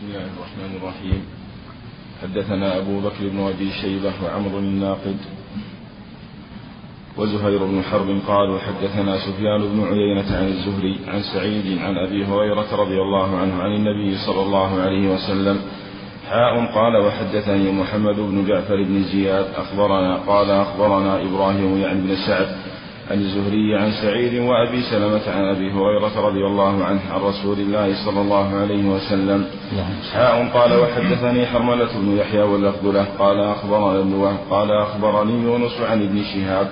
بسم الله الرحمن الرحيم. حدثنا أبو بكر بن أبي شيبة وعمر الناقد وزهير بن حرب قالوا حدثنا سفيان بن عيينة عن الزهري عن سعيد عن أبي هريرة رضي الله عنه عن النبي صلى الله عليه وسلم. حاء قال وحدثني محمد بن جعفر بن زياد أخبرنا قال أخبرنا إبراهيم يعني بن سعد عن الزهري عن سعيد وأبي سلمة عن أبي هريرة رضي الله عنه عن رسول الله صلى الله عليه وسلم. حاء قال وحدثني حرملة بن يحيى واللفظ له قال أخبرنا ابن وهب قال أخبرني يونس عن ابن شهاب.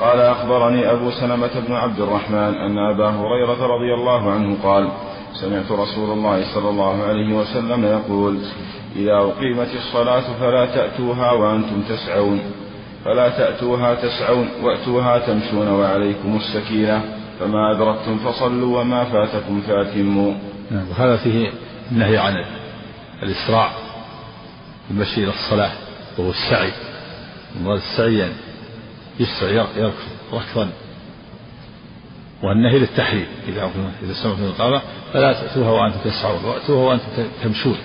قال أخبرني أبو سلمة بن عبد الرحمن أن أبا هريرة رضي الله عنه قال سمعت رسول الله صلى الله عليه وسلم يقول إذا أقيمت الصلاة فلا تأتوها وأنتم تسعون. فلا تأتوها تسعون وأتوها تمشون وعليكم السكينة. فما أدركتم فصلوا وما فاتكم فأتموا. نعم وهذا فيه النهي عن الإسراع المشي إلى الصلاة وهو السعي. مراد السعي يعني يسرع يركض ركضا. والنهي للتحريم إذا إذا سمعتم الإقامة فلا تأتوها وأنتم تسعون وأتوها وأنتم تمشون.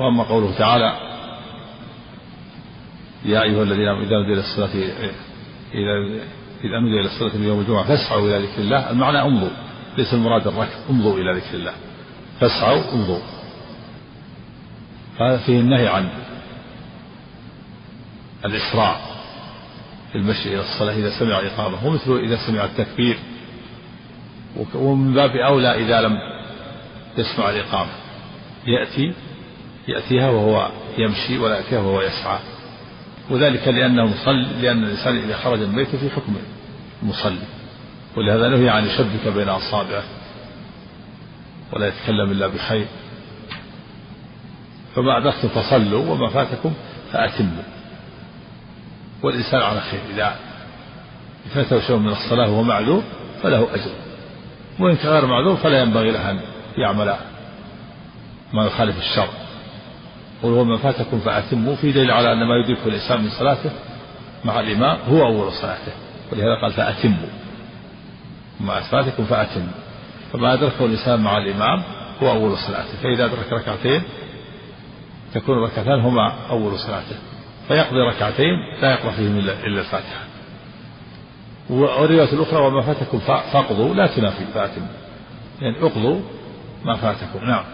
وأما قوله تعالى يا أيها الذين آمنوا إذا نودي الصلاة إذا إذا نودي الصلاة من يوم الجمعة فاسعوا إلى ذكر الله. المعنى امضوا ليس المراد الركض امضوا إلى ذكر الله. فاسعوا امضوا هذا فيه النهي عن الإسراع في المشي إلى الصلاة إذا سمع الإقامة ومثله إذا سمع التكبير. ومن باب أولى إذا لم يسمع الإقامة. يأتي يأتيها وهو يمشي ولا يأتيها وهو يسعى. وذلك لأنه مصلي لأن الإنسان إذا خرج من بيته في حكم المصلي ولهذا نهي عن يشبك بين أصابعه. ولا يتكلم إلا بخير. فما أدركتم فصلوا وما فاتكم فأتموا. والإنسان على خير. إذا فاته شيء من الصلاة وهو معذور فله أجر. وإن كان غير معذور فلا ينبغي له أن يعمل ما يخالف الشرع. وما فاتكم فأتموا في دليل على أن ما يدركه الإنسان من صلاته مع الإمام هو أول صلاته ولهذا قال فأتموا. ما فاتكم فأتموا. فما أدركه الإنسان مع الإمام هو أول صلاته فإذا أدرك ركعتين تكون الركعتان هما أول صلاته فيقضي ركعتين لا يقرأ فيهم إلا الفاتحة. والرواية الأخرى وما فاتكم فاقضوا لا تنافي فاتم يعني اقضوا ما فاتكم. نعم.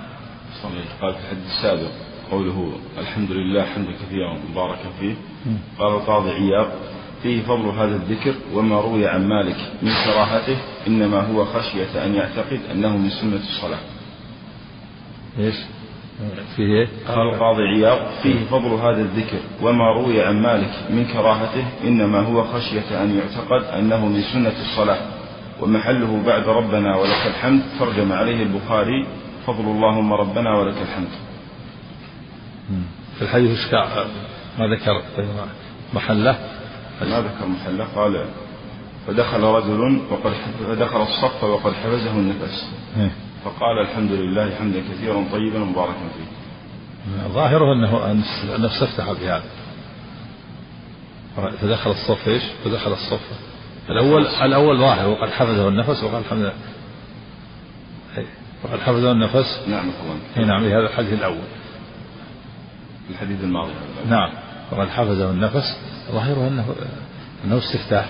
قال في الحديث السابق قوله الحمد لله حمدا كثيرا مباركا فيه قال القاضي عياض فيه فضل هذا الذكر وما روي عن مالك من كراهته إنما هو خشية أن يعتقد أنه من سنة الصلاة. إيش؟ فيه قال القاضي عياض فيه فضل هذا الذكر وما روي عن مالك من كراهته إنما هو خشية أن يعتقد أنه من سنة الصلاة ومحله بعد ربنا ولك الحمد ترجم عليه البخاري فضل اللهم ربنا ولك الحمد. في الحديث ما ذكر محله؟ ما ذكر محله قال فدخل رجل وقد فدخل الصف وقد حبسه النفس. إيه. فقال الحمد لله حمدا كثيرا طيبا مباركا فيه. ظاهره إنه النفس افتح بهذا. فدخل الصف إيش؟ فدخل الصف. الأول الأول ظاهر وقد حفظه النفس وقال الحمد لله. إيه. وقد حفظه النفس. نعم أخوان. نعم هذا الحديث الأول. الحديث الماضي. نعم. وقد حفظه النفس. ظاهره انه أنه استفتاح.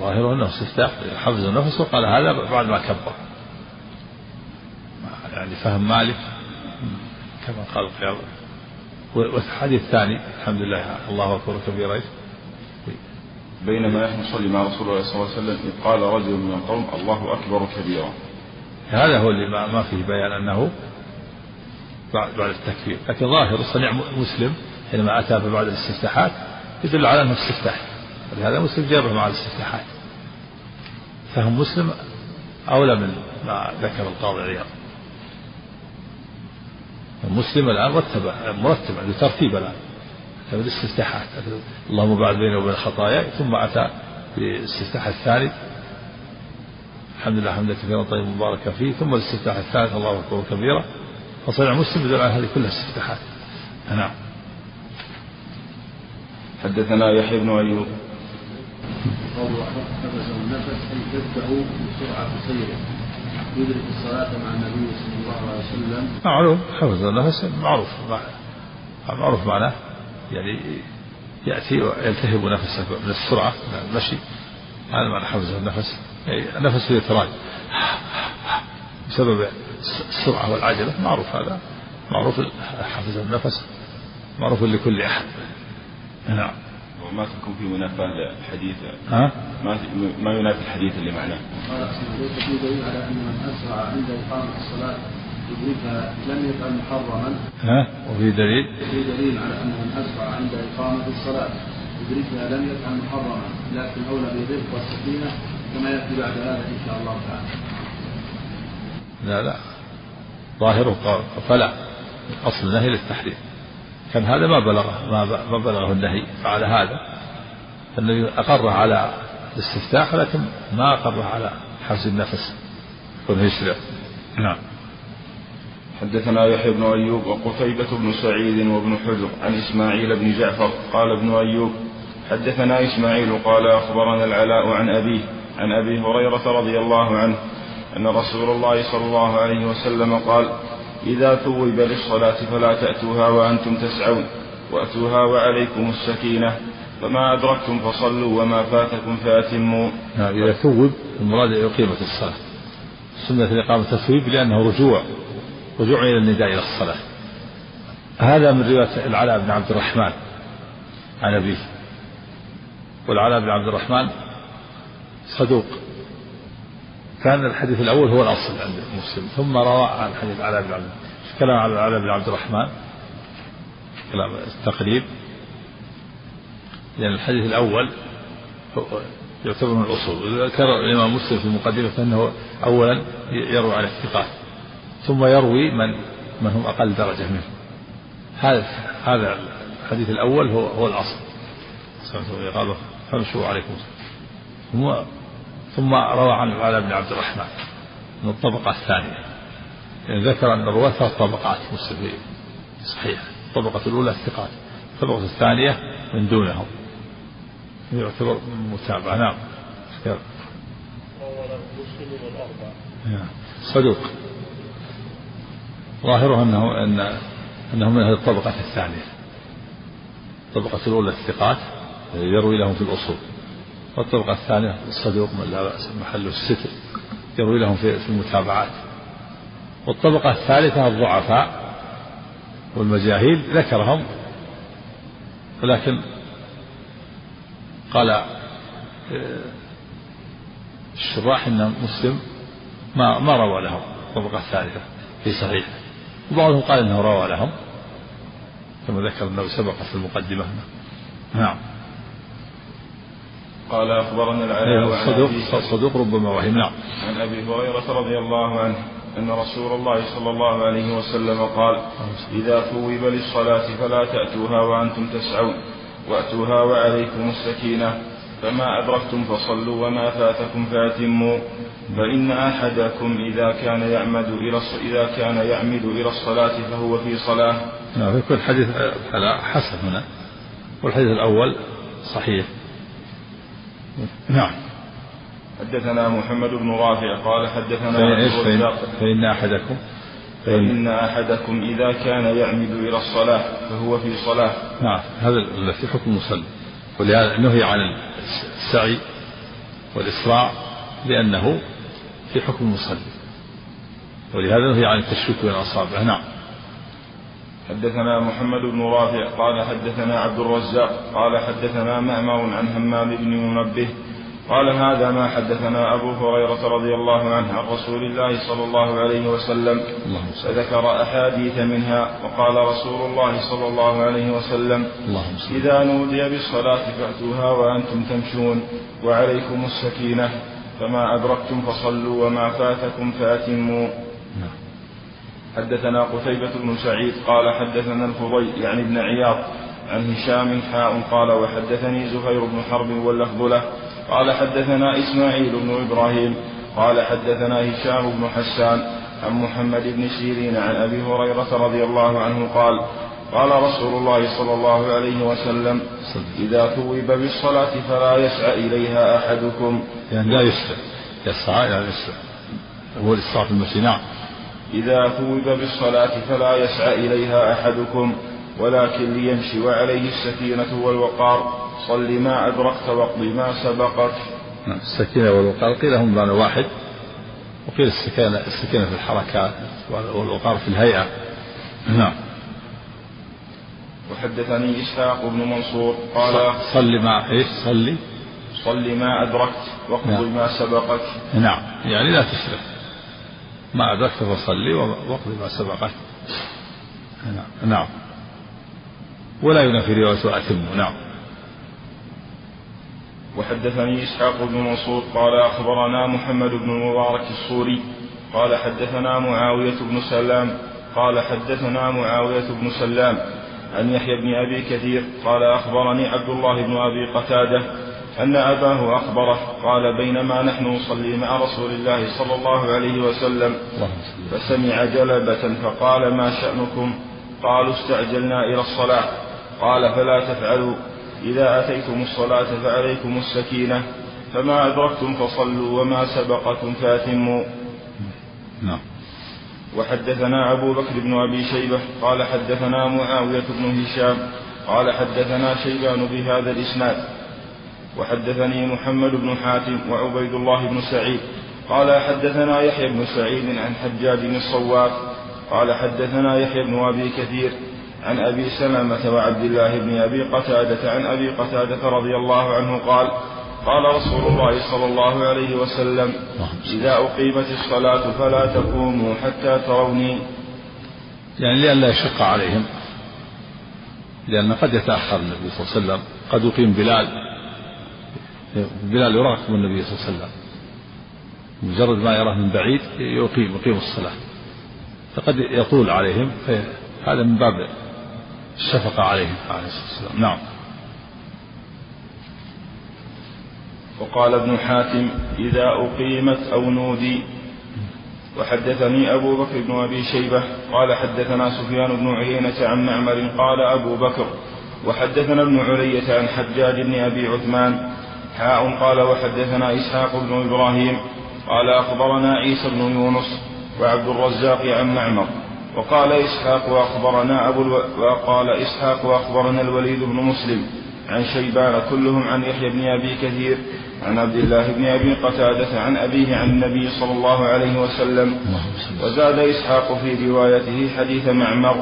ظاهره أنه استفتاح. حفظ النفس وقال هذا بعد ما كبر. يعني فهم مالك. كما قال القياض والحديث الثاني الحمد لله الله أكبر كبيرا بينما نحن نصلي مع رسول الله صلى الله عليه وسلم إذ قال رجل من القوم الله أكبر كبيرا. هذا هو اللي ما فيه بيان أنه بعد التكبير لكن ظاهر صنيع مسلم حينما أتى بعد الاستفتاحات يدل على أنه استفتاح. ولهذا مسلم جابه مع الاستفتاحات. فهم مسلم أولى من ما ذكر القاضي عياض. مسلم الآن رتب مرتب عنده ترتيب الآن. أتى بالاستفتاحات. اللهم بعد بيني وبين خطاياي. ثم أتى بالاستفتاح الثاني. الحمد لله حمدا كثيرا طيبا مباركا فيه. ثم الاستفتاح الثالث الله أكبر كبيرا. فصنع مسلم يدل على هذه كلها استفتاحات نعم. حدثنا يحيى بن أيوب. قوله حبسه النفس أي تتبعوا بسرعة سيره يدرك الصلاة مع النبي صلى الله عليه وسلم. معروف. حفظ النفس معروف. معروف معناه. يعني يأتي ويلتهب نفسه من السرعة. من المشي هذا معنى حفظ النفس. يعني النفس يتراجع. بسبب السرعة والعجلة معروف هذا معروف حفظ النفس معروف لكل أحد نعم وما تكون في منافاة لحديث ها؟ ما ما ينافي الحديث اللي معناه. قال ليس في دليل على أن من أسرع عند إقامة الصلاة يدركها لم يفعل محرما. ها؟ وفي دليل؟ في دليل على أن من أسرع عند إقامة الصلاة يدركها لم يفعل محرما لكن أولى بالرفق والسكينة كما يأتي بعد هذا إن شاء الله تعالى. لا لا. ظاهره فلا. اصل النهي للتحريم. كان هذا ما بلغه ما بلغه النهي فعلى هذا. النبي أقر على الاستفتاح لكن ما أقر على حبس النفس يسرع. نعم. حدثنا يحيى بن أيوب وقتيبة بن سعيد وابن حجر عن إسماعيل بن جعفر قال ابن أيوب حدثنا إسماعيل قال أخبرنا العلاء عن أبيه عن أبي هريرة رضي الله عنه أن رسول الله صلى الله عليه وسلم قال إذا ثوب للصلاة فلا تأتوها وأنتم تسعون وأتوها وعليكم السكينة فما أدركتم فصلوا وما فاتكم فأتموا. نعم إذا ثوب المراد إقامة الصلاة. سنة الإقامة التثويب لأنه رجوع رجوع إلى النداء إلى الصلاة. هذا من رواية العلاء بن عبد الرحمن عن أبيه. والعلاء بن عبد الرحمن صدوق. كان الحديث الأول هو الأصل عند مسلم ثم روى عن حديث علاء بن عبد كلام على بن عبد الرحمن. كلام التقريب. لأن الحديث الأول يعتبر من الأصول. ذكر الإمام مسلم في المقدمة فإنه أولا يروي على الثقات ثم يروي من من هم أقل درجة منه. هذا هذا الحديث الأول هو هو الأصل. قال فامشوا عليكم. ثم روى عن العلاء بن عبد الرحمن من الطبقة الثانية. يعني ذكر أن الرواة ثلاث طبقات مسلم في صحيح. الطبقة الأولى الثقات. الطبقة الثانية من دونهم. يعتبر متابعة. نعم. صدوق. ظاهره أنه أن أنه من هذه الطبقة الثانية. الطبقة الأولى الثقات يروي لهم في الأصول. والطبقة الثانية الصدوق من لا بأس محله الستر يروي لهم في المتابعات. والطبقة الثالثة الضعفاء والمجاهيل ذكرهم ولكن قال آه، الشراح إن مسلم ما ما روى لهم الطبقة الثالثة في صحيح. وبعضهم قال إنه روى لهم كما ذكر انه سبق في المقدمة. نعم. قال أخبرنا العلاء الصدوق الصدوق ربما وهم. نعم. عن أبي هريرة رضي الله عنه أن رسول الله صلى الله عليه وسلم قال إذا ثوب للصلاة فلا تأتوها وأنتم تسعون وأتوها وعليكم السكينة فما أدركتم فصلوا وما فاتكم فأتموا فإن أحدكم إذا كان يعمد إلى إذا كان يعمد إلى الصلاة فهو في صلاة. نعم يكون الحديث حسن هنا. والحديث الأول صحيح. نعم. حدثنا محمد بن رافع قال حدثنا فإن, فإن أحدكم فإن أحدكم إذا كان يعمد إلى الصلاة فهو في صلاة. نعم. هذا الذي حكم المصلي. ولهذا نهي عن السعي والإسراع لأنه في حكم المصلي. ولهذا نهي عن التشويك بين أصابعه نعم. حدثنا محمد بن رافع قال حدثنا عبد الرزاق قال حدثنا معمر عن همام بن منبه قال هذا ما حدثنا أبو هريرة رضي الله عنه عن رسول الله صلى الله عليه وسلم فذكر أحاديث منها وقال رسول الله صلى الله عليه وسلم إذا نودي بالصلاة فأتوها وأنتم تمشون وعليكم السكينة فما أدركتم فصلوا وما فاتكم فأتموا. حدثنا قتيبة بن سعيد قال حدثنا الفضيل يعني ابن عياض عن هشام حاء قال وحدثني زهير بن حرب واللفظ له. قال حدثنا إسماعيل بن إبراهيم قال حدثنا هشام بن حسان عن محمد بن سيرين عن أبي هريرة رضي الله عنه قال قال رسول الله صلى الله عليه وسلم إذا ثوب بالصلاة فلا يسعى إليها أحدكم. يعني لا يسعى يسعى يعني يسعى. هو في المشي نعم. إذا ثوب بالصلاة فلا يسعى إليها أحدكم ولكن ليمشي وعليه السكينة والوقار. صل ما أدركت واقض ما سبقك. نعم السكينة والوقار. قيل هم بمعنى واحد وقيل السكينة السكينة في الحركات والوقار في الهيئة. نعم. وحدثني إسحاق بن منصور قال صل ما إيش؟ صلي صل ما أدركت واقض نعم. ما سبقك. نعم يعني لا تسرف ما أدركت فصلي واقض ما سبقك نعم نعم. ولا ينافي رواية وأتم نعم. وحدثني إسحاق بن منصور قال أخبرنا محمد بن المبارك الصوري قال حدثنا معاوية بن سلام قال حدثنا معاوية بن سلام عن يحيى بن أبي كثير قال أخبرني عبد الله بن أبي قتادة أن أباه أخبره قال بينما نحن نصلي مع رسول الله صلى الله عليه وسلم فسمع جلبة فقال ما شأنكم؟ قالوا استعجلنا إلى الصلاة. قال فلا تفعلوا إذا أتيتم الصلاة فعليكم السكينة فما أدركتم فصلوا وما سبقكم فأتموا. نعم. وحدثنا أبو بكر بن أبي شيبة قال حدثنا معاوية بن هشام قال حدثنا شيبان بهذا الإسناد. وحدثني محمد بن حاتم وعبيد الله بن سعيد. قال حدثنا يحيى بن سعيد عن حجاج الصواف قال حدثنا يحيى بن أبي كثير عن أبي سلمة وعبد الله بن أبي قتادة عن أبي قتادة رضي الله عنه قال قال رسول الله صلى الله عليه وسلم إذا أقيمت الصلاة فلا تقوموا حتى تروني. يعني لئلا يشق عليهم لأن قد يتأخر النبي صلى الله عليه وسلم قد يقيم بلال. بلال يراقب النبي صلى الله عليه وسلم. مجرد ما يراه من بعيد يقيم يقيم الصلاة. فقد يطول عليهم هذا من باب الشفقة عليهم عليه الصلاة والسلام. نعم. وقال ابن حاتم إذا أقيمت أو نودي. وحدثني أبو بكر بن أبي شيبة قال حدثنا سفيان بن عيينة عن معمر قال أبو بكر. وحدثنا ابن علية عن حجاج بن أبي عثمان حاء قال وحدثنا إسحاق بن إبراهيم. قال أخبرنا عيسى بن يونس وعبد الرزاق عن معمر. وقال إسحاق وأخبرنا أبو ألو... وقال إسحاق وأخبرنا الوليد بن مسلم عن شيبان كلهم عن يحيى بن أبي كثير عن عبد الله بن أبي قتادة عن أبيه عن النبي صلى الله عليه وسلم. وزاد إسحاق في روايته حديث معمر.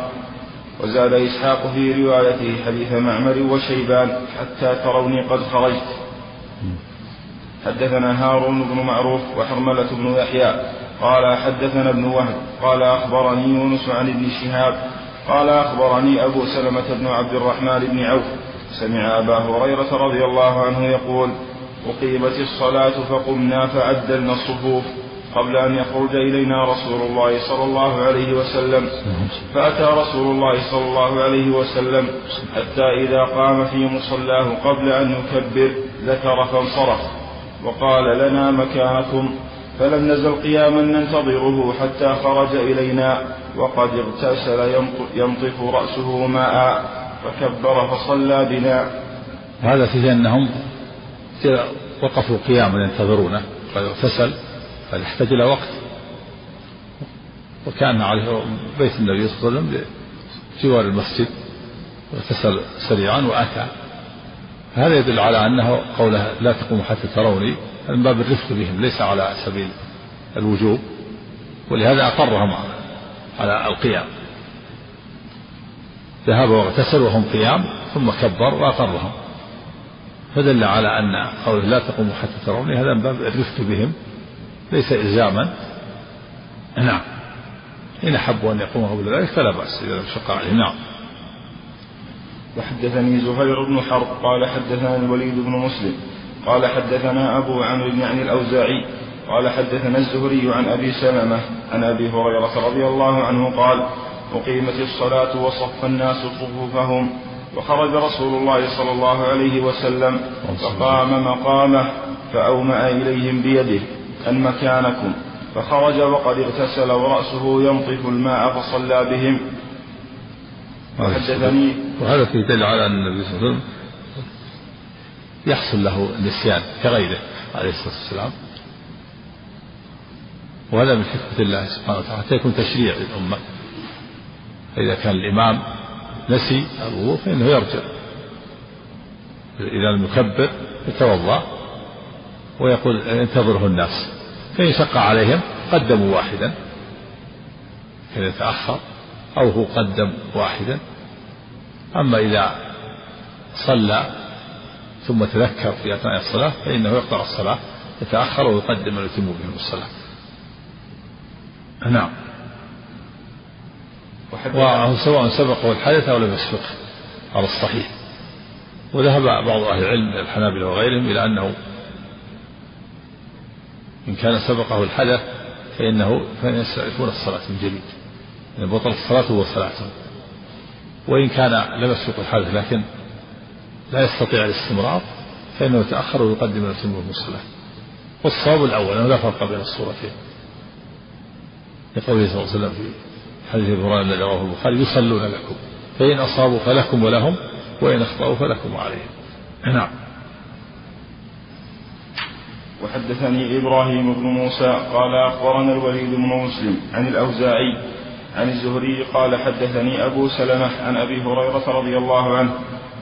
وزاد إسحاق في روايته حديث معمر وشيبان حتى تروني قد خرجت. حدثنا هارون بن معروف وحرملة بن يحيى قال حدثنا ابن وهب قال أخبرني يونس عن ابن شهاب قال أخبرني أبو سلمة بن عبد الرحمن بن عوف سمع أبا هريرة رضي الله عنه يقول أقيمت الصلاة فقمنا فعدلنا الصفوف قبل أن يخرج إلينا رسول الله صلى الله عليه وسلم. فأتى رسول الله صلى الله عليه وسلم حتى إذا قام في مصلاه قبل أن يكبر ذكر فانصرف. وقال لنا مكانكم فلم نزل قياما ننتظره حتى خرج إلينا وقد اغتسل ينطف رأسه ماء فكبر فصلى بنا. هذا فيه أنهم وقفوا قياما ينتظرونه قد اغتسل قد يحتاج إلى وقت. وكان عليه بيت النبي صلى الله عليه وسلم جوار المسجد اغتسل سريعا وأتى. هذا يدل على أنه قوله لا تقوم حتى تروني من باب الرفق بهم ليس على سبيل الوجوب ولهذا أقرهم على القيام. ذهب واغتسل وهم قيام ثم كبر وأقرهم. فدل على أن قوله لا تقوموا حتى تروني هذا من باب الرفق بهم ليس إلزاما. نعم. إن أحبوا أن يقوموا قبل ذلك فلا بأس إذا شق عليهم. نعم. وحدثني زهير بن حرب قال حدثنا الوليد بن مسلم قال حدثنا أبو عمرو بن عن الأوزاعي قال حدثنا الزهري عن أبي سلمة عن أبي هريرة رضي الله عنه قال أقيمت الصلاة وصف الناس صفوفهم وخرج رسول الله صلى الله عليه وسلم فقام مقامه فأومأ إليهم بيده أن مكانكم فخرج وقد اغتسل ورأسه ينطف الماء فصلى بهم. وحدثني وهذا في دل على أن النبي صلى الله عليه وسلم يحصل له النسيان كغيره عليه الصلاة والسلام. وهذا من حكمة الله سبحانه وتعالى حتى يكون تشريع للأمة. فإذا كان الإمام نسي الوضوء فإنه يرجع. إذا لم يكبر يتوضأ ويقول انتظره الناس. فإن شق عليهم قدموا واحدا. كان يتأخر أو هو قدم واحدا أما إذا صلى ثم تذكر في أثناء الصلاة فإنه يقطع الصلاة يتأخر ويقدم ويتم بهم الصلاة. نعم. سواء سبقه الحدث أو لم يسبقه على الصحيح. وذهب بعض أهل العلم من الحنابلة وغيرهم إلى أنه إن كان سبقه الحدث فإنه فإن يستعرفون الصلاة من جديد. يعني بطلت صلاته وصلاته وإن كان لم يسبق الحدث لكن لا يستطيع الاستمرار فإنه يتأخر ويقدم ويتم الصلاة والصواب الأول أنه لا فرق بين الصورتين. لقوله صلى الله عليه وسلم في حديث هريرة الذي رواه البخاري يصلون لكم. فإن أصابوا فلكم ولهم وإن أخطأوا فلكم وعليهم نعم. وحدثني إبراهيم بن موسى قال أخبرنا الوليد بن مسلم عن الأوزاعي عن الزهري قال حدثني أبو سلمة عن أبي هريرة رضي الله عنه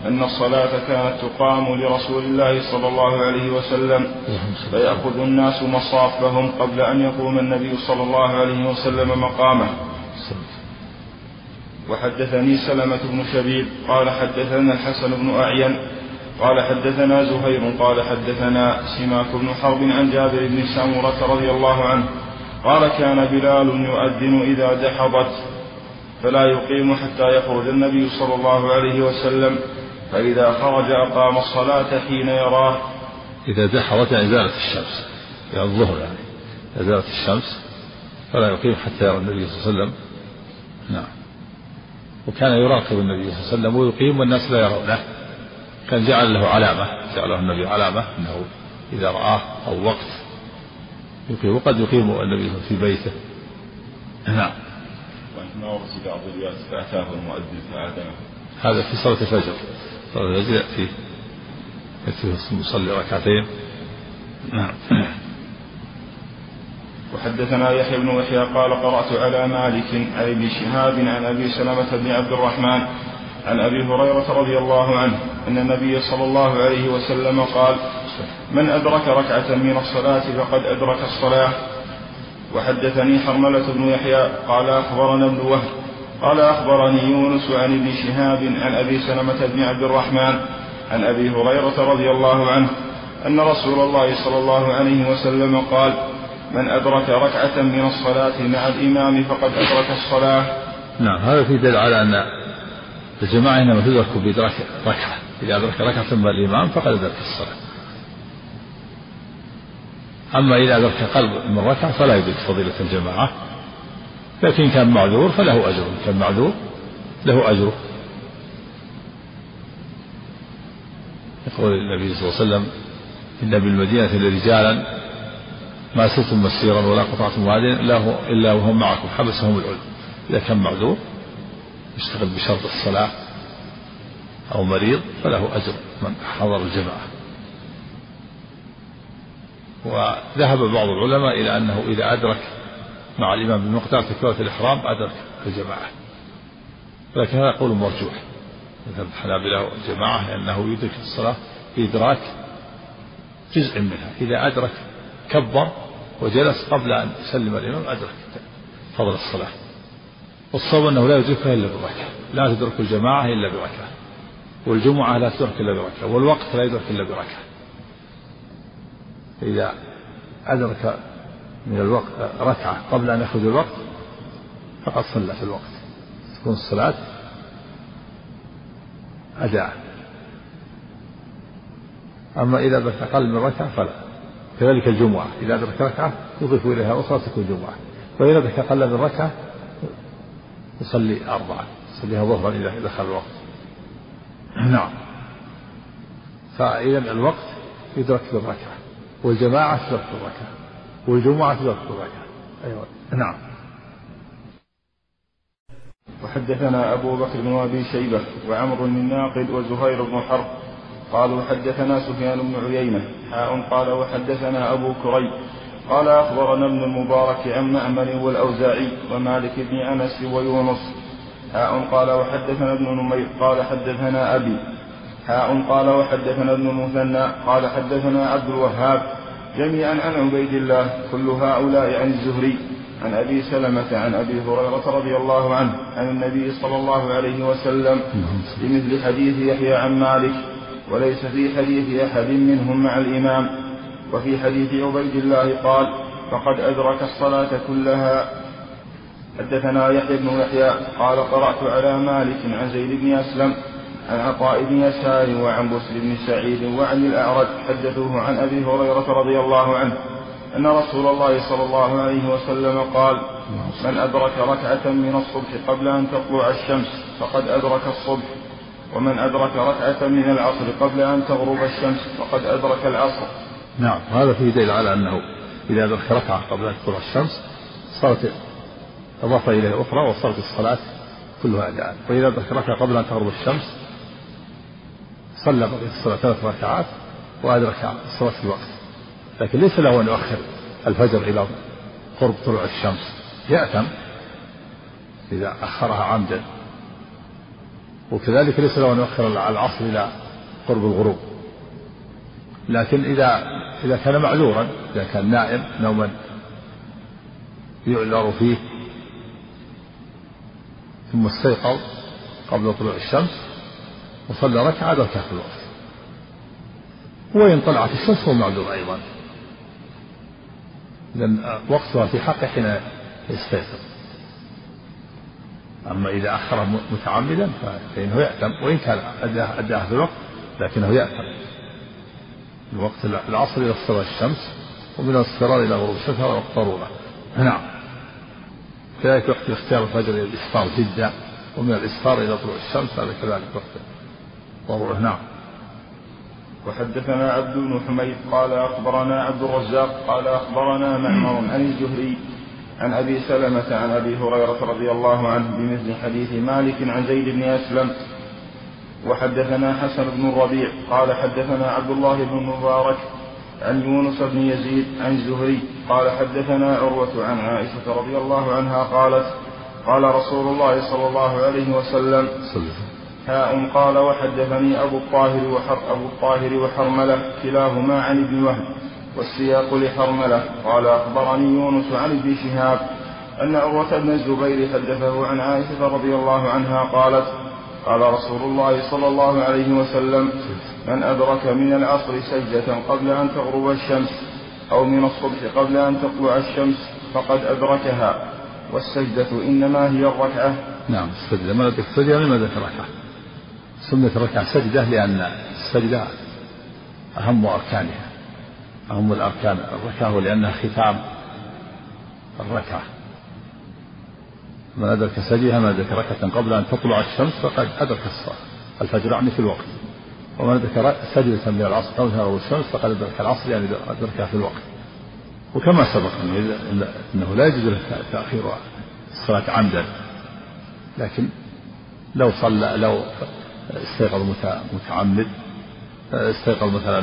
أن الصلاة كانت تقام لرسول الله صلى الله عليه وسلم فيأخذ الناس مصافهم قبل أن يقوم النبي صلى الله عليه وسلم مقامه. وحدثني سلمة بن شبيب قال حدثنا الحسن بن أعين قال حدثنا زهير قال حدثنا سماك بن حرب عن جابر بن سمرة رضي الله عنه قال كان بلال يؤذن إذا دحضت فلا يقيم حتى يخرج النبي صلى الله عليه وسلم فإذا خرج أقام الصلاة حين يراه. إذا دحضت يعني زالت الشمس يعني الظهر يعني إذا زالت الشمس فلا يقيم حتى يرى النبي صلى الله عليه وسلم. نعم. وكان يراقب النبي صلى الله عليه وسلم ويقيم والناس لا يرونه. كان جعل له علامة جعل له النبي علامة أنه إذا رآه أو وقت يقيم وقد يقيم النبي في بيته. نعم. بعض الروايات فأتاه المؤذن فآذنه. هذا في صلاة الفجر. صلاة الفجر يأتي يأتي يصلي ركعتين. نعم. وحدثنا يحيى بن يحيى قال قرأت على مالك عن ابن شهاب عن أبي سلمة بن عبد الرحمن عن أبي هريرة رضي الله عنه أن النبي صلى الله عليه وسلم قال من أدرك ركعة من الصلاة فقد أدرك الصلاة. وحدثني حرملة بن يحيى قال أخبرنا ابن وهب. قال أخبرني يونس عن ابن شهاب عن أبي سلمة بن عبد الرحمن عن أبي هريرة رضي الله عنه أن رسول الله صلى الله عليه وسلم قال من أدرك ركعة من الصلاة مع الإمام فقد أدرك الصلاة. نعم هذا في دليل على أن الجماعة إنما تدرك بإدراك ركعة. إذا أدرك ركعة مع الإمام فقد أدرك الصلاة. أما إذا أدرك قلب من ركعة فلا يدرك فضيلة الجماعة. لكن كان معذور فله أجر كان معذور له أجره يقول النبي صلى الله عليه وسلم إن بالمدينة لرجالا ما سرتم مسيرا ولا قطعتم واديا إلا وهم معكم حبسهم العلم. إذا كان معذور يشتغل بشرط الصلاة أو مريض فله أجر من حضر الجماعة. وذهب بعض العلماء إلى أنه إذا أدرك مع الإمام بمقدار تكبيرة الإحرام أدرك الجماعة. لكن هذا قول مرجوح. مثل الحنابلة والجماعة لأنه يدرك الصلاة بإدراك جزء منها. إذا أدرك كبر وجلس قبل أن يسلم الإمام أدرك فضل الصلاة. والصواب أنه لا يدركها إلا بركعة لا تدرك الجماعة إلا بركعة والجمعة لا تدرك إلا بركعة والوقت لا يدرك إلا بركعة فإذا أدرك من الوقت ركعة قبل أن يخرج الوقت فقد صلى في الوقت. تكون الصلاة أداء أما إذا أدرك أقل من ركعة فلا. كذلك الجمعة إذا أدرك ركعة يضيف إليها أخرى تكون جمعة. وإن أدرك أقل من ركعة يصلي أربعة يصليها ظهرا إذا دخل الوقت. نعم. فإذا الوقت يدرك بالركعة. والجماعة تدرك بالركعة والجمعة تدرك بالركعة أيوة. نعم. وحدثنا أبو بكر بن أبي شيبة وعمر بن ناقد وزهير بن حرب قالوا حدثنا سفيان بن عيينة. حاء قال وحدثنا أبو كريب. قال أخبرنا ابن المبارك عن مأمر والأوزاعي ومالك بن أنس ويونس. حاء قال وحدثنا ابن نمير. قال حدثنا أبي. حاء قال وحدثنا ابن المثنى قال حدثنا عبد الوهاب. جميعا عن عبيد الله كل هؤلاء عن الزهري. عن أبي سلمة عن أبي هريرة رضي الله عنه عن النبي صلى الله عليه وسلم بمثل حديث يحيى عن مالك. وليس في حديث أحد منهم مع الإمام. وفي حديث عبيد الله قال فقد أدرك الصلاة كلها. حدثنا يحيى بن يحيى. قال قرأت على مالك عن زيد بن أسلم. عن عطاء بن يسار وعن بسر بن سعيد وعن الأعرج حدثوه عن أبي هريرة رضي الله عنه أن رسول الله صلى الله عليه وسلم قال من أدرك ركعة من الصبح قبل أن تطلع الشمس فقد أدرك الصبح ومن أدرك ركعة من العصر قبل أن تغرب الشمس فقد أدرك العصر. نعم هذا فيه دليل على أنه إذا أدرك ركعة قبل أن تطلع الشمس صارت أضاف إليه أخرى وصارت الصلاة كلها أداء وإذا أدرك ركعة قبل أن تغرب الشمس صلى بقية الصلاة ثلاث ركعات وأدرك الصلاة في الوقت. لكن ليس له أن يؤخر الفجر إلى قرب طلوع الشمس. يأثم إذا أخرها عمدا. وكذلك ليس له أن يؤخر العصر إلى قرب الغروب. لكن إذا إذا كان معذورا إذا كان نائم نوما يعذر فيه ثم استيقظ قبل طلوع الشمس وصلى ركعة في الوقت وإن طلعت الشمس هو معذور أيضا. لأن وقتها في حقه حين يستيقظ. أما إذا أخر متعمدا فإنه يأثم وإن كان أداها في الوقت لكنه يأثم من وقت العصر إلى اصفرار الشمس ومن الاصفرار إلى غروب الشمس وقت ضرورة نعم. كذلك وقت اختيار الفجر إلى الإسفار جدا ومن الإسفار إلى طلوع الشمس هذا كذلك وقت ضرورة نعم. وحدثنا عبد بن حميد قال أخبرنا عبد الرزاق قال أخبرنا معمر عن الزهري عن أبي سلمة عن أبي هريرة رضي الله عنه بمثل حديث مالك عن زيد بن أسلم. وحدثنا حسن بن الربيع قال حدثنا عبد الله بن المبارك عن يونس بن يزيد عن الزهري قال حدثنا عروة عن عائشة رضي الله عنها قالت قال رسول الله صلى الله عليه وسلم. هاء قال وحدثني أبو الطاهر وحر أبو الطاهر وحرملة كلاهما عن ابن وهب والسياق لحرملة. قال أخبرني يونس عن ابن شهاب أن عروة بن الزبير حدثه عن عائشة رضي الله عنها قالت قال رسول الله صلى الله عليه وسلم من أدرك من العصر سجدة قبل أن تغرب الشمس أو من الصبح قبل أن تطلع الشمس فقد أدركها والسجدة إنما هي الركعة. نعم السجدة. ما السجدة؟ لما ذكر ركعة سميت الركعة سجدة لأن السجدة أهم أركانها أهم الأركان الركعة ولأنها ختام الركعة. من أدرك سجدها ما أدرك ركعة قبل أن تطلع الشمس فقد أدرك الصلاة الفجر يعني في الوقت. ومن أدرك سجدة من العصر تغرب الشمس فقد أدرك العصر يعني أدركها في الوقت. وكما سبق أنه لا يجوز له تأخير الصلاة عمدا. لكن لو صلى لو استيقظ متعمد. استيقظ مثلا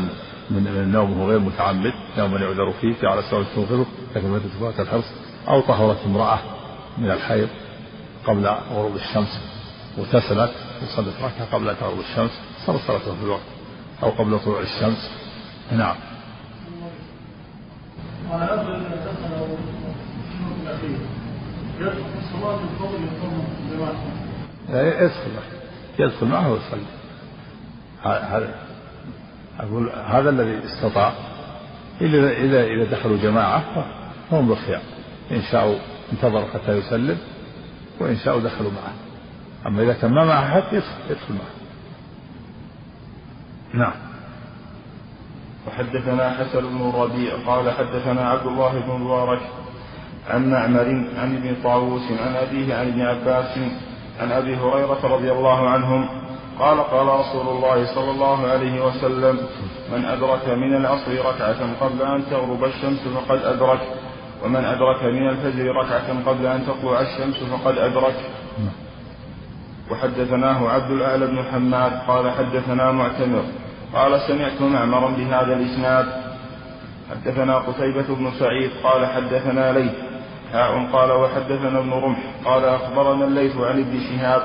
من النوم وهو غير متعمد نوما يعذر فيه جعل سبب تنقذه لكن ما تتفاوت الحرص أو طهرت امرأة من الحيض قبل غروب الشمس واغتسلت وصلت ركعه قبل أن تغرب الشمس صارت صلاته في الوقت أو قبل طلوع الشمس. نعم. على هذا إذا دخل الأخير يدخل في الصلاة الفضل يقوم جماعة يدخل يدخل معه ويصلي هذا أقول هذا الذي استطاع إذا إذا إذا دخلوا جماعة فهم بالخيار إن شاءوا انتظروا حتى يسلم وإن شاءوا دخلوا معه. أما إذا كان ما معه أحد يدخل, يدخل معه. نعم. وحدثنا حسن بن الربيع قال حدثنا عبد الله بن مبارك عن معمر عن ابن طاووس عن أبيه عن ابن عباس عن أبي هريرة رضي الله عنهم قال قال رسول الله صلى الله عليه وسلم من أدرك من العصر ركعة قبل أن تغرب الشمس فقد أدرك ومن أدرك من الفجر ركعة قبل أن تطلع الشمس فقد أدرك. وحدثناه عبد الأعلى بن حماد قال حدثنا معتمر قال سمعت معمرا بهذا الإسناد. حدثنا قتيبة بن سعيد قال حدثنا ليث حاء قال وحدثنا ابن رمح قال أخبرنا الليث عن ابن شهاب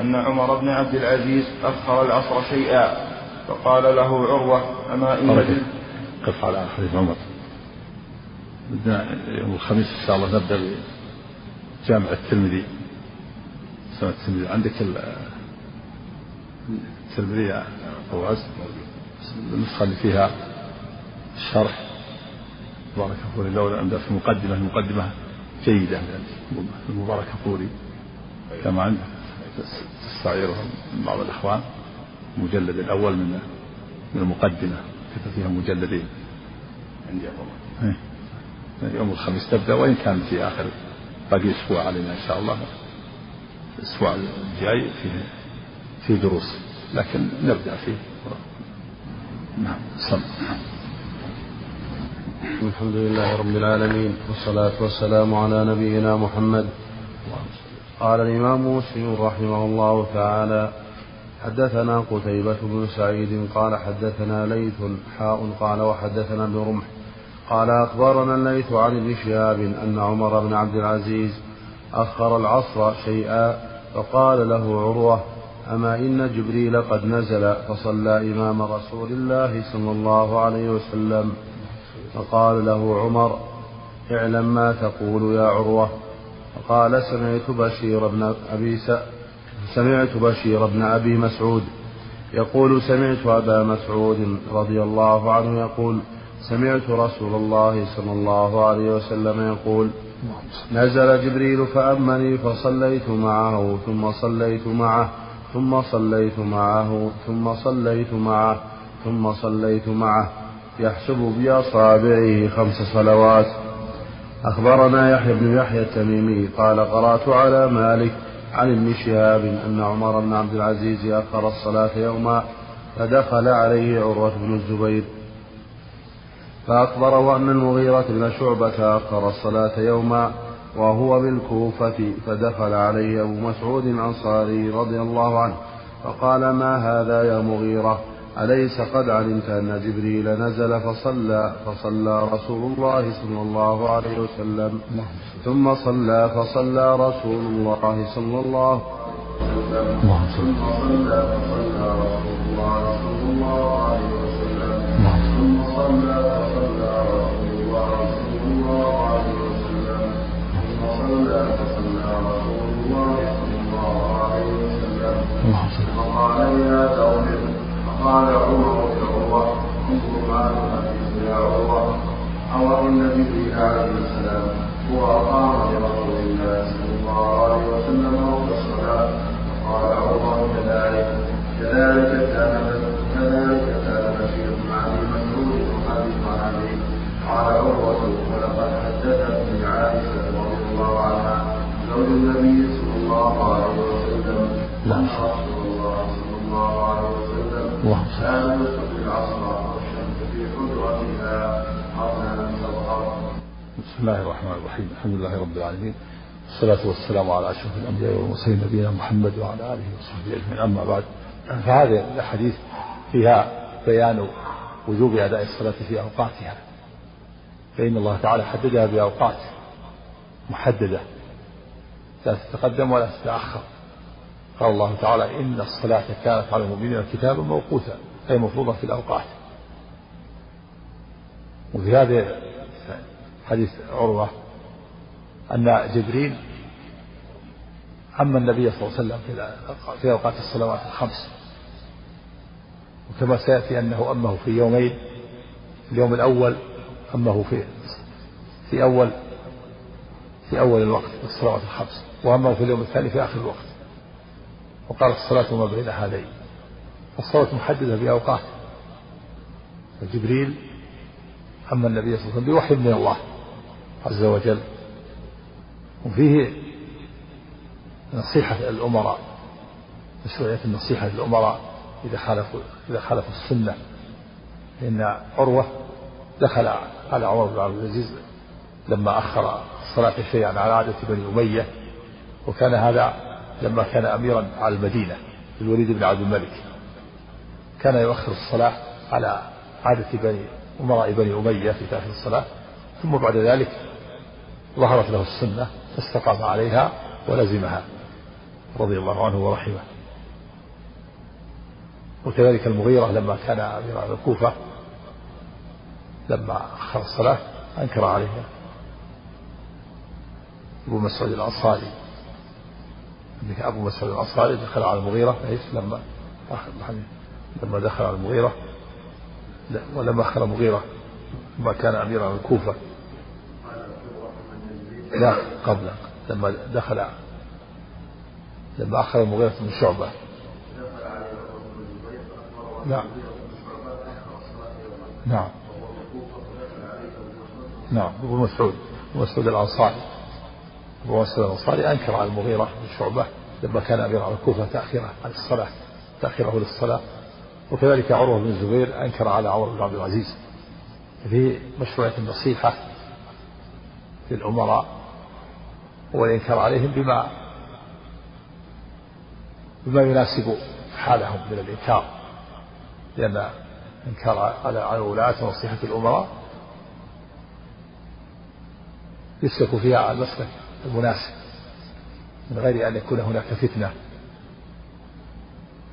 أن عمر بن عبد العزيز أخر العصر شيئا فقال له عروة أما إن قف على حديث عمر. بدنا يوم الخميس إن شاء الله نبدأ بجامع الترمذي. سنة الترمذي. عندك الترمذي أبو عز؟ النسخة اللي فيها الشرح المباركفوري لولا أن في مقدمة المقدمة جيدة. المباركفوري كما عندك تستعيرها من بعض الإخوان المجلد الأول من من المقدمة. كتب فيها مجلدين. عندي أبو يوم الخميس تبدأ وإن كان في آخر باقي أسبوع علينا إن شاء الله. الأسبوع الجاي فيه في دروس. لكن نبدأ فيه. نعم صل الحمد لله رب العالمين والصلاة والسلام على نبينا محمد. قال الإمام مسلم رحمه الله تعالى حدثنا قتيبة بن سعيد قال حدثنا ليث حاء قال وحدثنا ابن رمح قال أخبرنا الليث عن ابن شهاب أن عمر بن عبد العزيز أخر العصر شيئا فقال له عروة أما إن جبريل قد نزل فصلى إمام رسول الله صلى الله عليه وسلم. فقال له عمر اعلم ما تقول يا عروة. فقال سمعت بشير بن أبي س... سمعت بشير بن أبي مسعود. يقول سمعت أبا مسعود رضي الله عنه يقول سمعت رسول الله صلى الله عليه وسلم يقول نزل جبريل فأمني فصليت معه ثم صليت معه ثم صليت معه ثم صليت معه ثم صليت معه. يحسب بأصابعه خمس صلوات. أخبرنا يحيى بن يحيى التميمي قال قرأت على مالك عن ابن شهاب أن عمر بن عبد العزيز أخر الصلاة يوما فدخل عليه عروة بن الزبير. فأخبره أن المغيرة بن شعبة أخر الصلاة يوما وهو بالكوفة فدخل عليه أبو مسعود الأنصاري رضي الله عنه فقال ما هذا يا مغيرة؟ أليس قد علمت أن جبريل نزل فصلى فصلى رسول الله صلى الله عليه وسلم؟ ثم صلى فصلى رسول الله صلى الله عليه وسلم. ثم صلى فصلى رسول الله صلى الله عليه وسلم ثم صلى فصلى رسول الله صلى الله عليه وسلم ثم صلى فصلى رسول الله صلى الله عليه وسلم فقال يا قوم قال عمر عروة انظر ما تحدث يا أو إن جبريل عليه السلام هو أقام لرسول الله صلى الله عليه وسلم وقت الصلاة. قال عمر كذلك كذلك كان كذلك كان بشير بن أبي مسعود يحدث عن أبيه قال عروة ولقد حدثتني عائشة رضي الله عنها زوج النبي صلى الله عليه وسلم. أن رسول الله صلى الله عليه وسلم اللهم تظهر بسم الله الرحمن الرحيم. الحمد لله رب العالمين. والصلاة والسلام على أشرف الأنبياء والمرسلين نبينا محمد وعلى آله وصحبه أجمعين. أما بعد فهذه الأحاديث فيها بيان وجوب أداء الصلاة في أوقاتها. فإن الله تعالى حددها بأوقات محددة لا تتقدم ولا تتأخر. قال الله تعالى إن الصلاة كانت على المؤمنين كتابا موقوتا أي مفروضة في الأوقات. وفي هذا حديث عروة أن جبريل أما النبي صلى الله عليه وسلم في أوقات الصلوات الخمس. وكما سيأتي أنه أمه في يومين اليوم الأول أمه في في أول في أول الوقت في الصلوات الخمس. وأمه في اليوم الثاني في آخر الوقت. وقال الصلاة ما بين هذين. الصلاة محددة بأوقات فجبريل أما النبي صلى الله عليه وسلم بوحي من الله عز وجل. وفيه نصيحة الأمراء مشروعية النصيحة للأمراء إذا خالفوا إذا خالفوا السنة. لأن عروة دخل على عمر بن عبد العزيز لما أخر الصلاة شيئا على عادة بني أمية. وكان هذا لما كان أميرا على المدينة الوليد بن عبد الملك. كان يؤخر الصلاة على عادة بني أمراء بني أمية في تأخير الصلاة. ثم بعد ذلك ظهرت له السنة فاستقام عليها ولزمها. رضي الله عنه ورحمه. وكذلك المغيرة لما كان أمير على الكوفة لما أخر الصلاة أنكر عليه أبو مسعود الأنصاري. أبو مسعود الأنصاري دخل على المغيرة لما لما دخل على المغيرة. ولما أخر المغيرة لما كان أميرا على الكوفة. لا قبل. لما دخل لما أخر المغيرة من شعبة. نعم نعم. نعم أبو مسعود. مسعود الأنصاري. أبو مسعود الأنصاري أنكر على المغيرة بن شعبة لما كان أمير على الكوفة تأخيره عن الصلاة تأخيره للصلاة. وكذلك عروة بن الزبير أنكر على عمر بن عبد العزيز في مشروعية النصيحة للأمراء والإنكار عليهم بما بما يناسب حالهم من الإنكار. لأن إنكار على على الولاة ونصيحة الأمراء يسلك فيها المسلك. المناسب من غير أن يكون هناك فتنة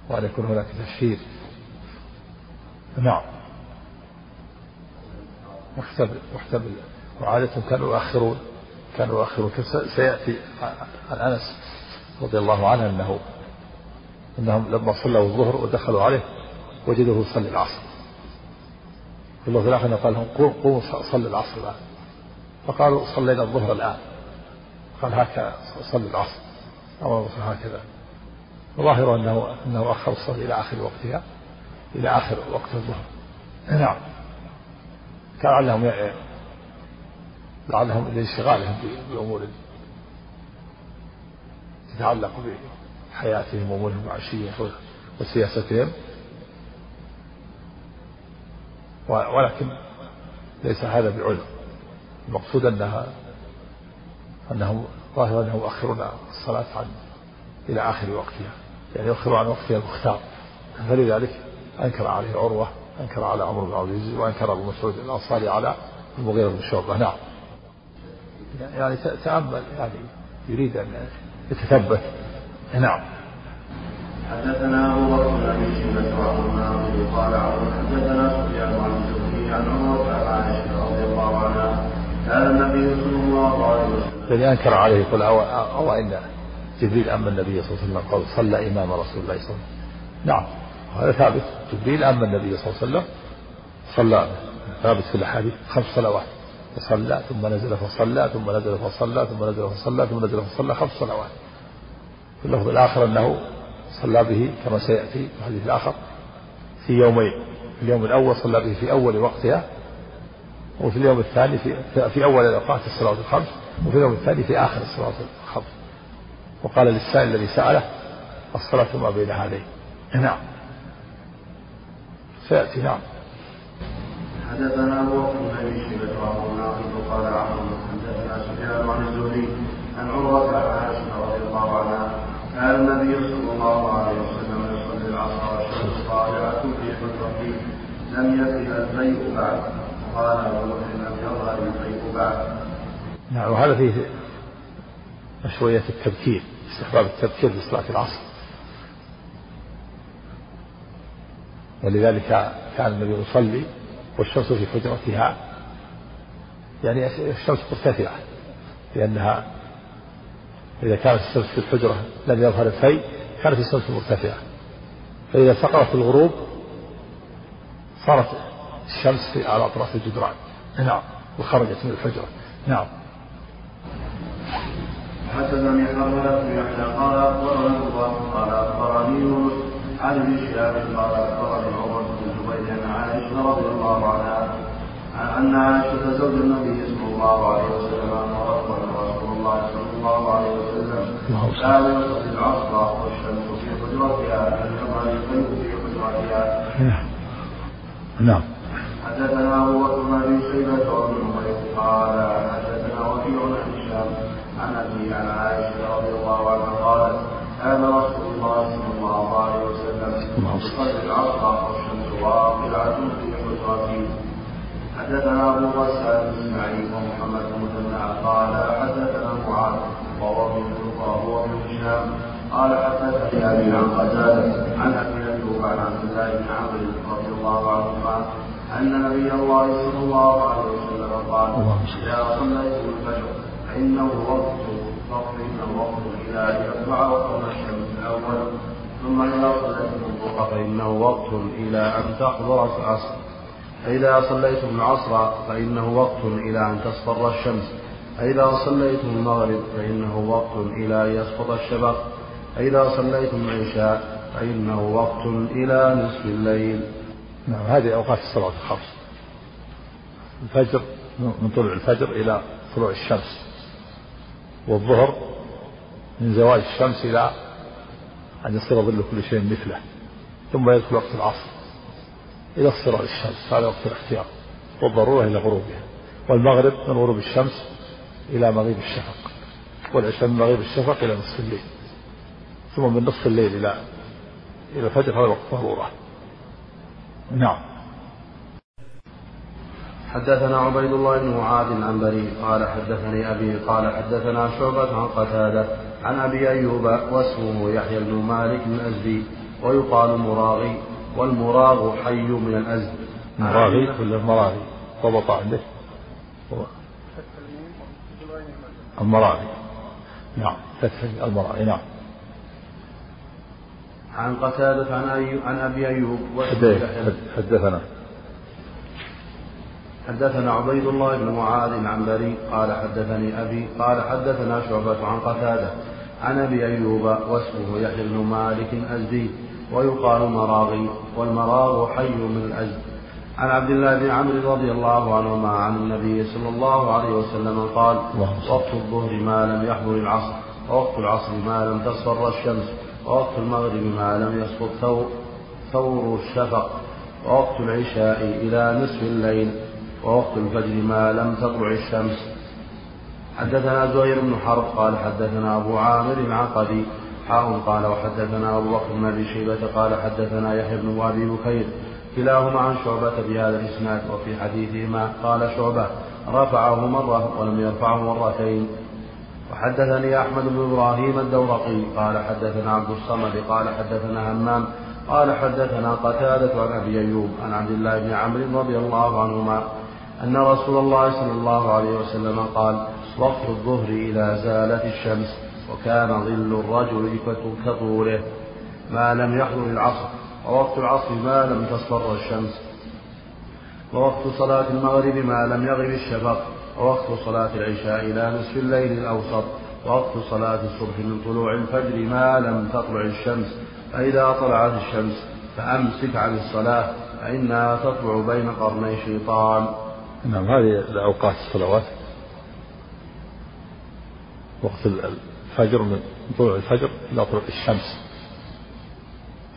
وأن يكون هناك تشهير نعم. محتمل محتمل وعادة كانوا يؤخرون كانوا يؤخرون. سيأتي عن أنس رضي الله عنه أنه أنهم لما صلوا الظهر ودخلوا عليه وجدوه يصلي العصر. في اللفظ الآخر قال لهم قوموا صلوا العصر الآن. فقالوا صلينا الظهر الآن. قال هكذا صلوا العصر. أمر هكذا. ظاهر أنه أنه أخر الصلاة إلى آخر وقتها إلى آخر وقت الظهر. نعم. كان لعلهم لعلهم لانشغالهم بأمور تتعلق بحياتهم وأمورهم المعيشية وسياستهم. ولكن ليس هذا بعذر المقصود أنها أنهم ظاهر أنهم يؤخرون الصلاة عن إلى آخر وقتها. يعني يؤخرون عن وقتها المختار. فلذلك أنكر عليه عروة أنكر على عمرو بن العزيز وأنكر أبو مسعود الأنصاري على المغيرة بن شعبة. نعم. يعني تأمل يعني يريد أن يتثبت. نعم. حدثنا أبو بكر بن شيبة وعمر قال حدثنا الذي أنكر عليه يقول أو, أو إن جبريل اما النبي صلى الله عليه وسلم قال صلى إمام رسول الله صلى الله عليه وسلم. نعم هذا ثابت. جبريل اما النبي صلى الله عليه وسلم صلى ثابت في الأحاديث خمس صلوات. فصلى ثم نزل فصلى ثم نزل فصلى ثم نزل فصلى ثم نزل فصلى خمس صلوات. في اللفظ الآخر أنه صلى به كما سيأتي في الحديث الآخر في يومين. في اليوم الأول صلى به في أول وقتها وفي اليوم الثاني في, في أول الأوقات الصلاه الخمس. وفي اليوم الثاني في آخر الصلاة الخمس. وقال للسائل الذي سأله الصلاة ما بين هذين. نعم. سيأتي نعم. حدثنا بكر بن ابي شيبه وابو ناقد قال عمرو حدثنا سفيان عن الزهري عن عروة عن عائشة رضي الله عنها كان النبي صلى الله عليه وسلم يصلي العصر والشمس طالعه في حجرته لم يكن الفيء بعد. قال بكر لم يظهر الفيء بعد. نعم وهذا فيه مشروعية التبكير استحباب التبكير في صلاة العصر. ولذلك كان النبي يصلي والشمس في حجرتها. يعني الشمس مرتفعة لأنها إذا كانت الشمس في الحجرة لم يظهر الفيء كانت الشمس مرتفعة. فإذا سقطت الغروب صارت الشمس في على أطراف الجدران. نعم وخرجت من الحجرة. نعم. حرملة بن يحيى قال أخبرنا الله قال أخبرني يونس عن ابن شهاب قال أخبرني عمر بن الزبير عن عائشة رضي الله عنها أن عائشة زوج النبي صلى الله عليه وسلم أن رسول الله صلى الله عليه وسلم كان يصلي العصر والشمس في حجرتها يظهر الفيء في حجرتها. نعم نعم حدثنا أبو بكر بن شيبة وابن قال حدثنا وكيع عن هشام عن أبي عن عائشه رضي الله عنها قالت كان رسول الله صلى الله عليه وسلم يصلي العصر والشمس واقعة في حجرته حدثنا أبو غسان بن اسماعيل ومحمد بن مثنى قال حدثنا معاذ وهو بن وهو بن هشام. قال حدثني أبي عن قتادة عن أبي ايوب عن عبد الله بن عمرو رضي الله عنهما أن نبي الله صلى الله عليه وسلم قال إذا صليتم الفجر فانه وقت فإنه وقت إلى ان يطلع وقت الشمس الأول ثم اذا صليتم الظهر. فانه وقت إلى أن تحضر العصر. فإذا صليتم العصر فإنه وقت إلى أن تصفر الشمس. فإذا صليتم المغرب فإنه وقت إلى أن يسقط الشفق فإذا صليتم العشاء فإنه وقت إلى نصف الليل. نعم هذه أوقات الصلاة الخمس. الفجر من طلوع الفجر إلى طلوع الشمس. والظهر من زوال الشمس إلى أن يصير ظل كل شيء مثله ثم يدخل وقت العصر إلى اصفرار الشمس هذا وقت الاختيار والضرورة إلى غروبها والمغرب من غروب الشمس إلى مغيب الشفق والعشاء من مغيب الشفق إلى نصف الليل ثم من نصف الليل إلى إلى الفجر هذا وقت ضرورة. نعم. حدثنا عبيد الله بن معاذ عن بريء قال حدثني أبي قال حدثنا شعبة عن قتادة عن أبي أيوب واسمه يحيى بن مالك الأزدي ويقال مراغي والمراغ حي من الأزد. مراغي؟ ولا مراغي. ضبط عندك المراغي. نعم. فتح المراغي. نعم. عن قتادة. عن أبي أيوب حدثنا. حدثنا عبيد الله بن معاذ عن بريء قال حدثني أبي قال حدثنا شعبة عن قتادة عن أبي أيوب واسمه يحيى بن مالك أزدي ويقال مراغي والمراغ حي من الأزد. عن عبد الله بن عمرو رضي الله عنهما عن النبي صلى الله عليه وسلم قال وقت الظهر ما لم يحضر العصر ووقت العصر ما لم تصفر الشمس ووقت المغرب ما لم يسقط ثور الشفق ووقت العشاء إلى نصف الليل. ووقت الفجر ما لم تطلع الشمس. حدثنا زهير بن حرب قال حدثنا أبو عامر العقدي. حاء قال وحدثنا أبو بكر بن أبي شيبة قال حدثنا يحيى بن أبي بكير. كلاهما عن شعبة بهذا الإسناد وفي حديثهما قال شعبة رفعه مرة ولم يرفعه مرتين. وحدثني أحمد بن إبراهيم الدورقي قال حدثنا عبد الصمد قال حدثنا همام قال حدثنا قتادة عن أبي أيوب عن عبد الله بن عمرو رضي الله عنهما أن رسول الله صلى الله عليه وسلم قال وقت الظهر إذا زالت الشمس وكان ظل الرجل كطوله ما لم يحضر العصر ووقت العصر ما لم تصفر الشمس ووقت صلاة المغرب ما لم يغب الشفق ووقت صلاة العشاء إلى نصف الليل الأوسط ووقت صلاة الصبح من طلوع الفجر ما لم تطلع الشمس فإذا طلعت الشمس فأمسك عن الصلاة فإنها تطلع بين قرني شيطان. نعم هذه أوقات الصلوات. وقت الفجر من طلوع الفجر إلى طلوع الشمس.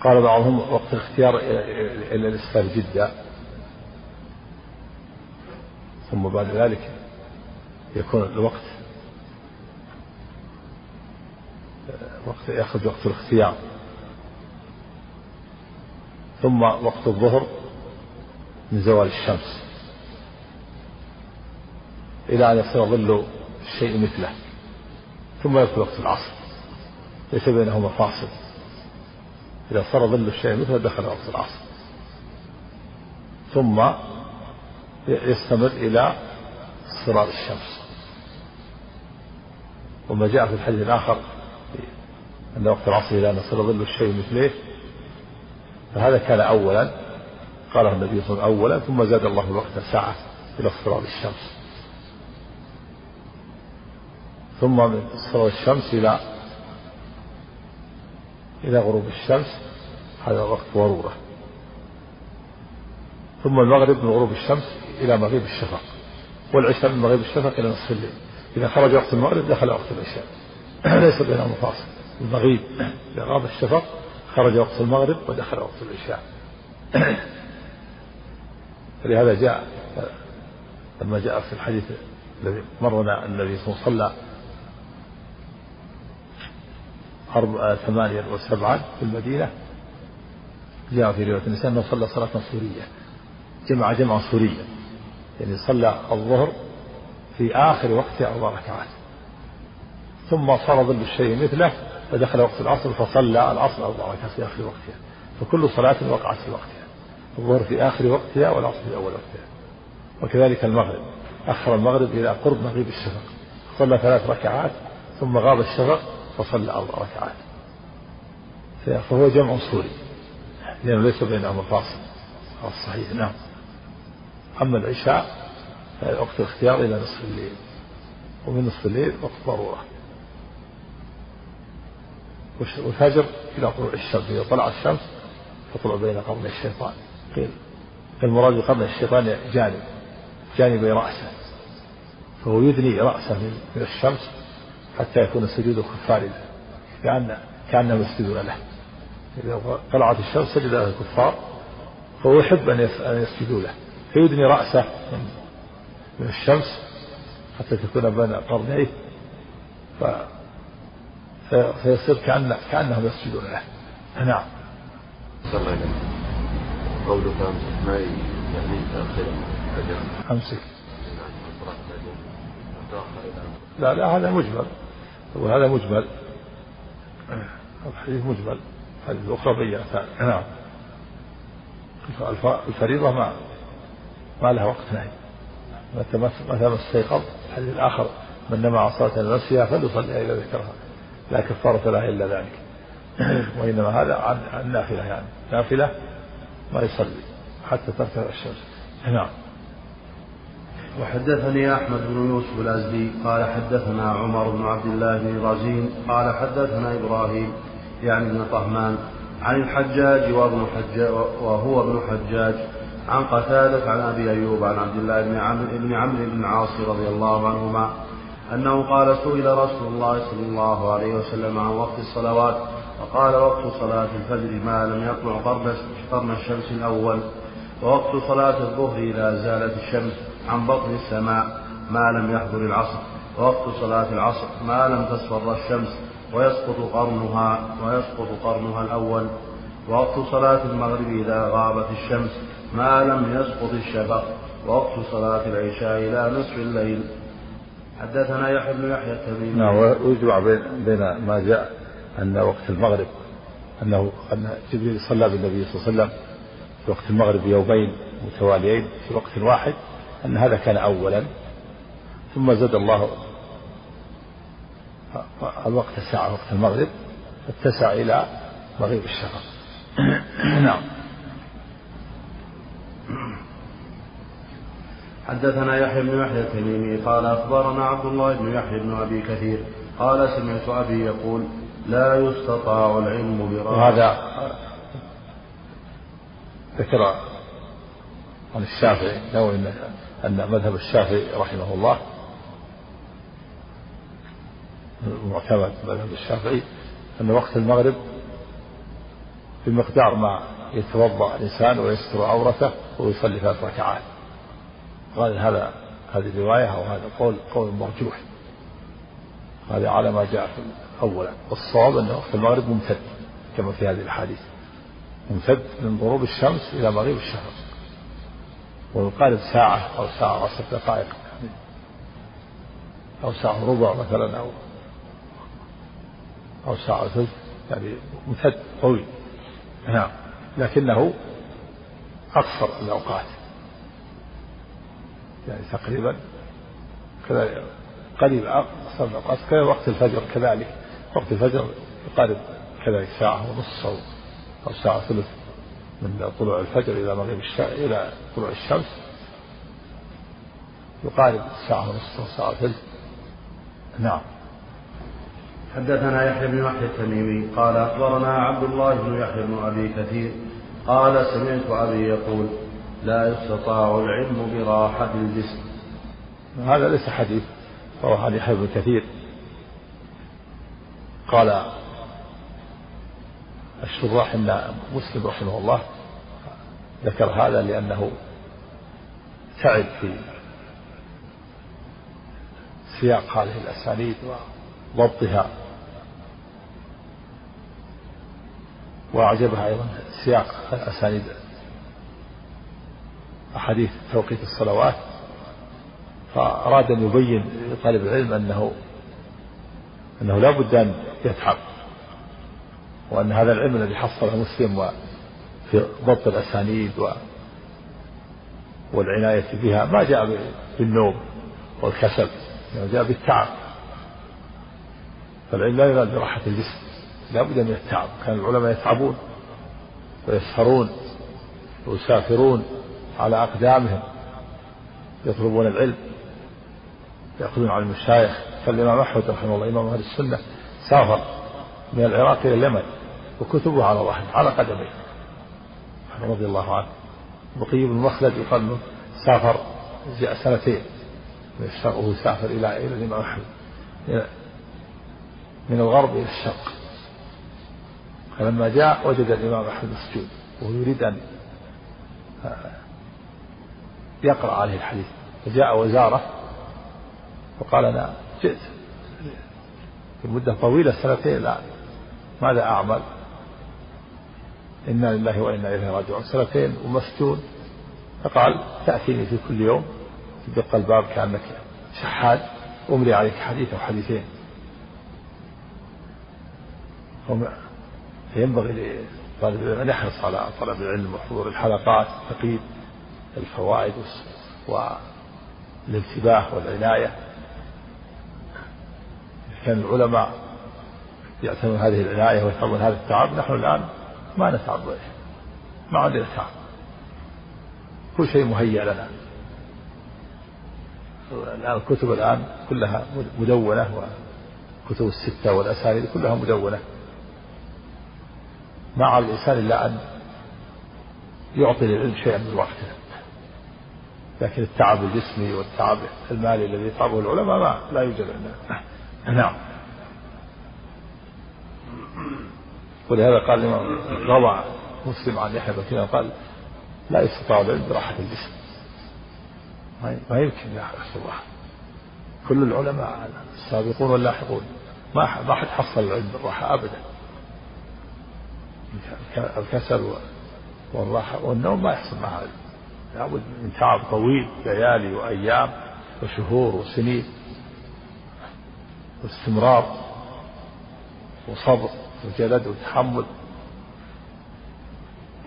قال بعضهم وقت الاختيار إلى الإسفار جدا. ثم بعد ذلك يكون الوقت وقت يأخذ وقت الاختيار. ثم وقت الظهر من زوال الشمس. إلى أن يصير ظل الشيء مثله. ثم يدخل وقت العصر. ليس بينهما فاصل. إذا صار ظل الشيء مثله دخل وقت العصر. ثم يستمر إلى اصفرار الشمس. وما جاء في الحديث الآخر أن وقت العصر إذا نصر ظل الشيء مثله فهذا كان أولا. قاله النبي صلى الله عليه وسلم أولا ثم زاد الله الوقت ساعة إلى اصفرار الشمس. ثم من صلاة الشمس إلى إلى غروب الشمس. هذا وقت ضرورة. ثم المغرب من غروب الشمس إلى مغيب الشفق. والعشاء من مغيب الشفق إلى نصف الليل. إذا خرج وقت المغرب دخل وقت العشاء. ليس بينهما فاصل المغيب إذا غاب الشفق خرج وقت المغرب ودخل وقت العشاء. فلهذا جاء لما جاء في الحديث الذي مرنا النبي صلى وسلم أربعة ثمانية وسبعة في المدينة. جاء في رواية النساء أنه صلى صلاة سورية. جمع جمعا سوريا يعني صلى الظهر في آخر وقتها أربع ركعات. ثم صار ظل الشيء مثله فدخل وقت العصر فصلى العصر أربع ركعات في آخر وقتها. فكل صلاة وقعت في وقتها. الظهر في آخر وقتها والعصر في أول وقتها. وكذلك المغرب. أخر المغرب إلى قرب مغيب الشفق. صلى ثلاث ركعات ثم غاب الشفق فصلى أربع ركعات فهو جمع صوري لأنه ليس بينهما فاصل الصحيح نعم. أما العشاء وقت الاختيار إلى نصف الليل. ومن نصف الليل وقت ضرورة والفجر إلى طلوع الشمس. إذا طلع الشمس تطلع بين قرني الشيطان. قيل المراد بقرن الشيطان جانب جانبي رأسه. فهو يدني رأسه من الشمس حتى يكون سجوده كفار له كأن كأنهم يسجدون له. إذا طلعت الشمس سجد له الكفار فهو يحب أن يسجدوا له. فيدني رأسه من الشمس حتى تكون بين قرنيه ف فيصير كأن كأنهم يسجدون له. نعم. قولك أمسك. معي يعني تأخير أمسك لا لا هذا مجمل. وهذا مجمل. الحديث مجمل. هذه الأخرى بينتها نعم. الفريضة ما ما لها وقت نهي. متى ما استيقظ الحديث الآخر من نمى عن صلاة نفسها فليصلي إذا ذكرها. لا كفارة لها إلا ذلك. وإنما هذا عن النافلة يعني. نافلة ما يصلي حتى ترتفع الشمس. نعم. وحدثني أحمد بن يوسف الأزدي قال حدثنا عمر بن عبد الله بن رزين قال حدثنا إبراهيم يعني بن طهمان عن الحجاج وابن حجاج وهو ابن حجاج عن قتادة عن أبي أيوب عن عبد الله بن عمرو بن عمرو بن العاص رضي الله عنهما أنه قال سئل رسول الله صلى الله عليه وسلم عن وقت الصلوات فقال وقت صلاة الفجر ما لم يطلع قرن الشمس الأول ووقت صلاة الظهر إذا زالت الشمس. عن بطن السماء ما لم يحضر العصر ووقت صلاة العصر ما لم تصفر الشمس ويسقط قرنها ويسقط قرنها الأول. ووقت صلاة المغرب إذا غابت الشمس ما لم يسقط الشفق ووقت صلاة العشاء إلى نصف الليل. حدثنا يحيى بن يحيى التميمي. نعم ويجمع بين بين ما جاء أن وقت المغرب أنه أن جبريل صلى بالنبي صلى الله عليه وسلم في وقت المغرب يومين متواليين في وقت واحد. أن هذا كان أولا ثم زاد الله الوقت ساعة وقت المغرب اتسع إلى مغيب الشفق نعم. حدثنا يحيى بن يحيى التميمي قال أخبرنا عبد الله بن يحيى بن أبي كثير قال سمعت أبي يقول لا يستطاع العلم براءة وهذا ذكر عن الشافعي لو إن أن مذهب الشافعي رحمه الله معتمد مذهب الشافعي أن وقت المغرب بمقدار ما يتوضأ الإنسان ويستر عورته ويصلي ثلاث ركعات. قال هذا هذه رواية أو هذا قول؟ قول مرجوح هذا على ما جاء أولا والصواب أن وقت المغرب ممتد كما في هذه الأحاديث. ممتد من غروب الشمس إلى مغيب الشفق ويقارب ساعة أو ساعة وعشر دقائق. أو ساعة وربع مثلا أو أو ساعة وثلث يعني ممتد طويل. نعم. لكنه أقصر الأوقات. يعني تقريبا كذا قليل أقصر الأوقات. كذا وقت الفجر كذلك. وقت الفجر يقارب كذلك ساعة ونصف أو أو ساعة ثلث. من طلوع الفجر إلى مغيب الشمس إلى طلوع الشمس يقارب ساعة ونصف ساعة ثلث نعم. حدثنا يحيى بن يحيى التميمي قال أخبرنا عبد الله بن يحيى بن أبي كثير قال سمعت أبي يقول لا يستطاع العلم براحة الجسم. هذا ليس حديث روى عن يحيى بن كثير. قال الشراح إن مسلم رحمه الله ذكر هذا لأنه تعب في سياق هذه الأسانيد وضبطها. وأعجبها أيضا سياق اسانيد أحاديث توقيت الصلوات. فأراد أن يبين لطالب العلم أنه أنه لا بد أن يتعب وأن هذا العلم الذي حصله مسلم في ضبط الأسانيد و والعناية بها ما جاء بالنوم والكسل جاء بالتعب. فالعلم لا يراد براحة الجسم لا بد من التعب. كان العلماء يتعبون ويسهرون ويسافرون على أقدامهم يطلبون العلم يأخذون عن المشايخ. فالإمام أحمد رحمه الله إمام أهل السنة سافر من العراق إلى اليمن. وكتبه على ظهره على قدميه. رضي الله عنه. بقي بن مخلد يقال له سافر سنتين. وهو سافر إلى إلى الإمام أحمد من الغرب إلى الشرق. فلما جاء وجد الإمام أحمد مسجود وهو يريد أن يقرأ عليه الحديث. فجاء وزاره وقال أنا جئت. في مدة طويلة سنتين الآن ماذا أعمل؟ إنا لله وإنا إليه راجعون. سنتين ومسجون فقال تأتيني في كل يوم. تدق الباب كأنك شحاد أملي عليك حديث أو حديثين. فينبغي لطالب العلم أن يحرص على طلب العلم وحضور الحلقات تقييد الفوائد والانتباه والعناية. كان العلماء يعتنون هذه العناية ويفهمون هذا التعب نحن الآن ما نتعب ما عندنا تعب كل شيء مهيأ لنا. الآن الكتب الآن كلها مدونة وكتب الستة والأسانيد كلها مدونة. ما على الإنسان إلا أن يعطي للعلم شيئا من وقته. لكن التعب الجسمي والتعب المالي الذي يتعبه العلماء ما لا يوجد عندنا. نعم. ولهذا قال الإمام روى مسلم عن يحيى بن قال لا يستطاع العلم براحة الجسم. ما يمكن رسول الله. كل العلماء السابقون واللاحقون ما ما حد حصل العلم بالراحة أبدا. الكسل والراحة والنوم ما يحصل معها علم. لابد من تعب طويل ليالي وأيام وشهور وسنين. واستمرار وصبر. وجلد وتحمل.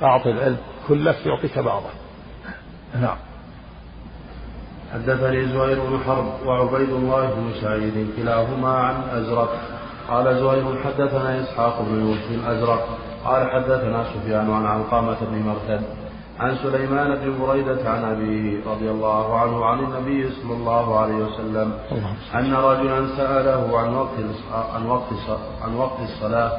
أعطي العلم كلك يعطيك بعضه. نعم. حدثني زهير بن حرب وعبيد الله بن سعيد كلاهما عن أزرق. قال زهير حدثنا إسحاق بن يوسف الأزرق. قال حدثنا سفيان عن علقامة بن مرتد. عن سليمان بن بريدة عن أبيه رضي الله عنه عن النبي صلى الله عليه وسلم أن رجلا سأله عن وقت عن وقت عن وقت الصلاة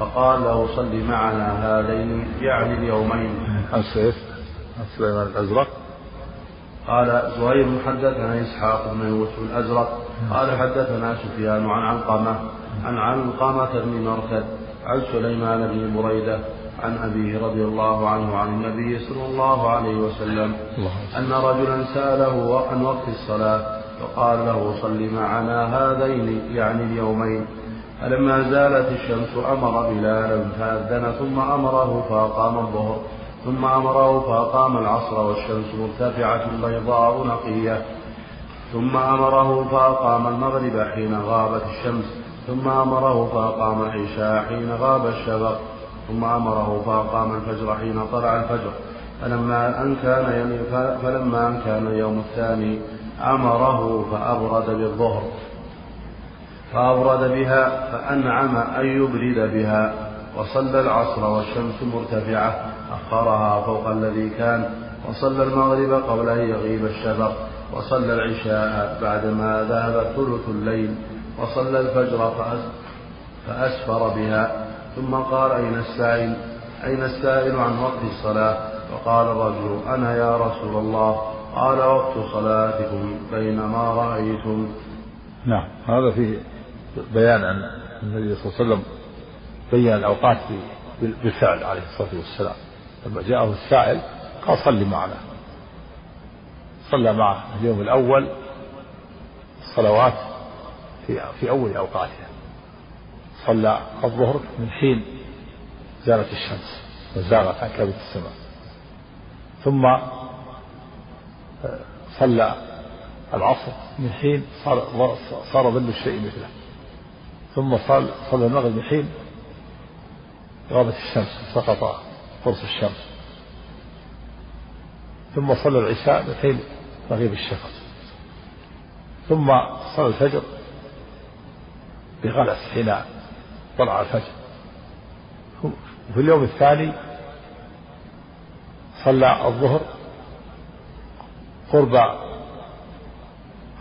فقال له صل معنا هذين يعني اليومين. عن سيف عن سليمان الأزرق. قال زهير حدثنا إسحاق بن يوسف الأزرق. قال حدثنا سفيان عن علقمة عن علقمة بن مرتد عن سليمان بن بريدة. عن أبيه رضي الله عنه عن النبي صلى الله عليه وسلم أن رجلا سأله عن وقت الصلاة فقال له صل معنا هذين يعني اليومين. فلما زالت الشمس أمر بلالا فأذن ثم أمره فأقام الظهر ثم أمره فأقام العصر والشمس مرتفعة بيضاء نقية. ثم أمره فأقام المغرب حين غابت الشمس ثم أمره فأقام العشاء حين غاب الشفق ثم أمره فأقام الفجر حين طلع الفجر. فلما أن كان فلما أن كان اليوم الثاني أمره فأبرد بالظهر. فأبرد بها فأنعم أن يبرد بها. وصلى العصر والشمس مرتفعة. أخرها فوق الذي كان. وصلى المغرب قبل أن يغيب الشفق وصلى العشاء بعدما ذهب ثلث الليل. وصلى الفجر فأسفر بها. ثم قال أين السائل؟ أين السائل عن وقت الصلاة؟ فقال الرجل أنا يا رسول الله. قال وقت صلاتكم بينما رأيتم. نعم هذا فيه بيان أن النبي صلى الله عليه وسلم بين الأوقات بالفعل عليه الصلاة والسلام. لما جاءه السائل قال صلي معنا. صلى معه اليوم الأول. الصلوات في في أول أوقاتها صلى الظهر من حين زالت الشمس وزاغت عن كبد السماء. ثم آه، صلى العصر من حين صار صار ظل الشيء مثله. ثم صلى صلى المغرب من حين غابت الشمس سقط قرص الشمس. ثم صلى العشاء من حين مغيب الشفق ثم صلى الفجر بغلس حين طلع الفجر. وفي اليوم الثاني صلى الظهر قرب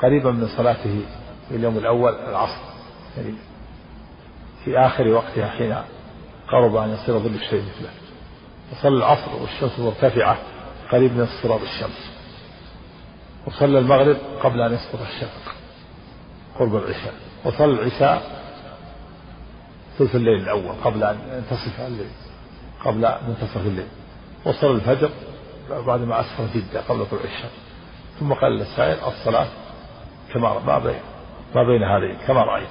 قريبا من صلاته في اليوم الأول العصر. يعني في آخر وقتها حين قرب أن يصير ظل الشيء مثله. وصلى العصر والشمس مرتفعة قريب من اصطراب الشمس. وصلى المغرب قبل أن يسقط الشفق قرب العشاء. وصلى العشاء ثلث الليل الأول قبل أن ينتصف الليل قبل منتصف الليل. وصلى الفجر بعد ما أسفر جدا قبل طلوع الشمس. ثم قال للسائل الصلاة كما ما بين ما بين هذين كما رأيت.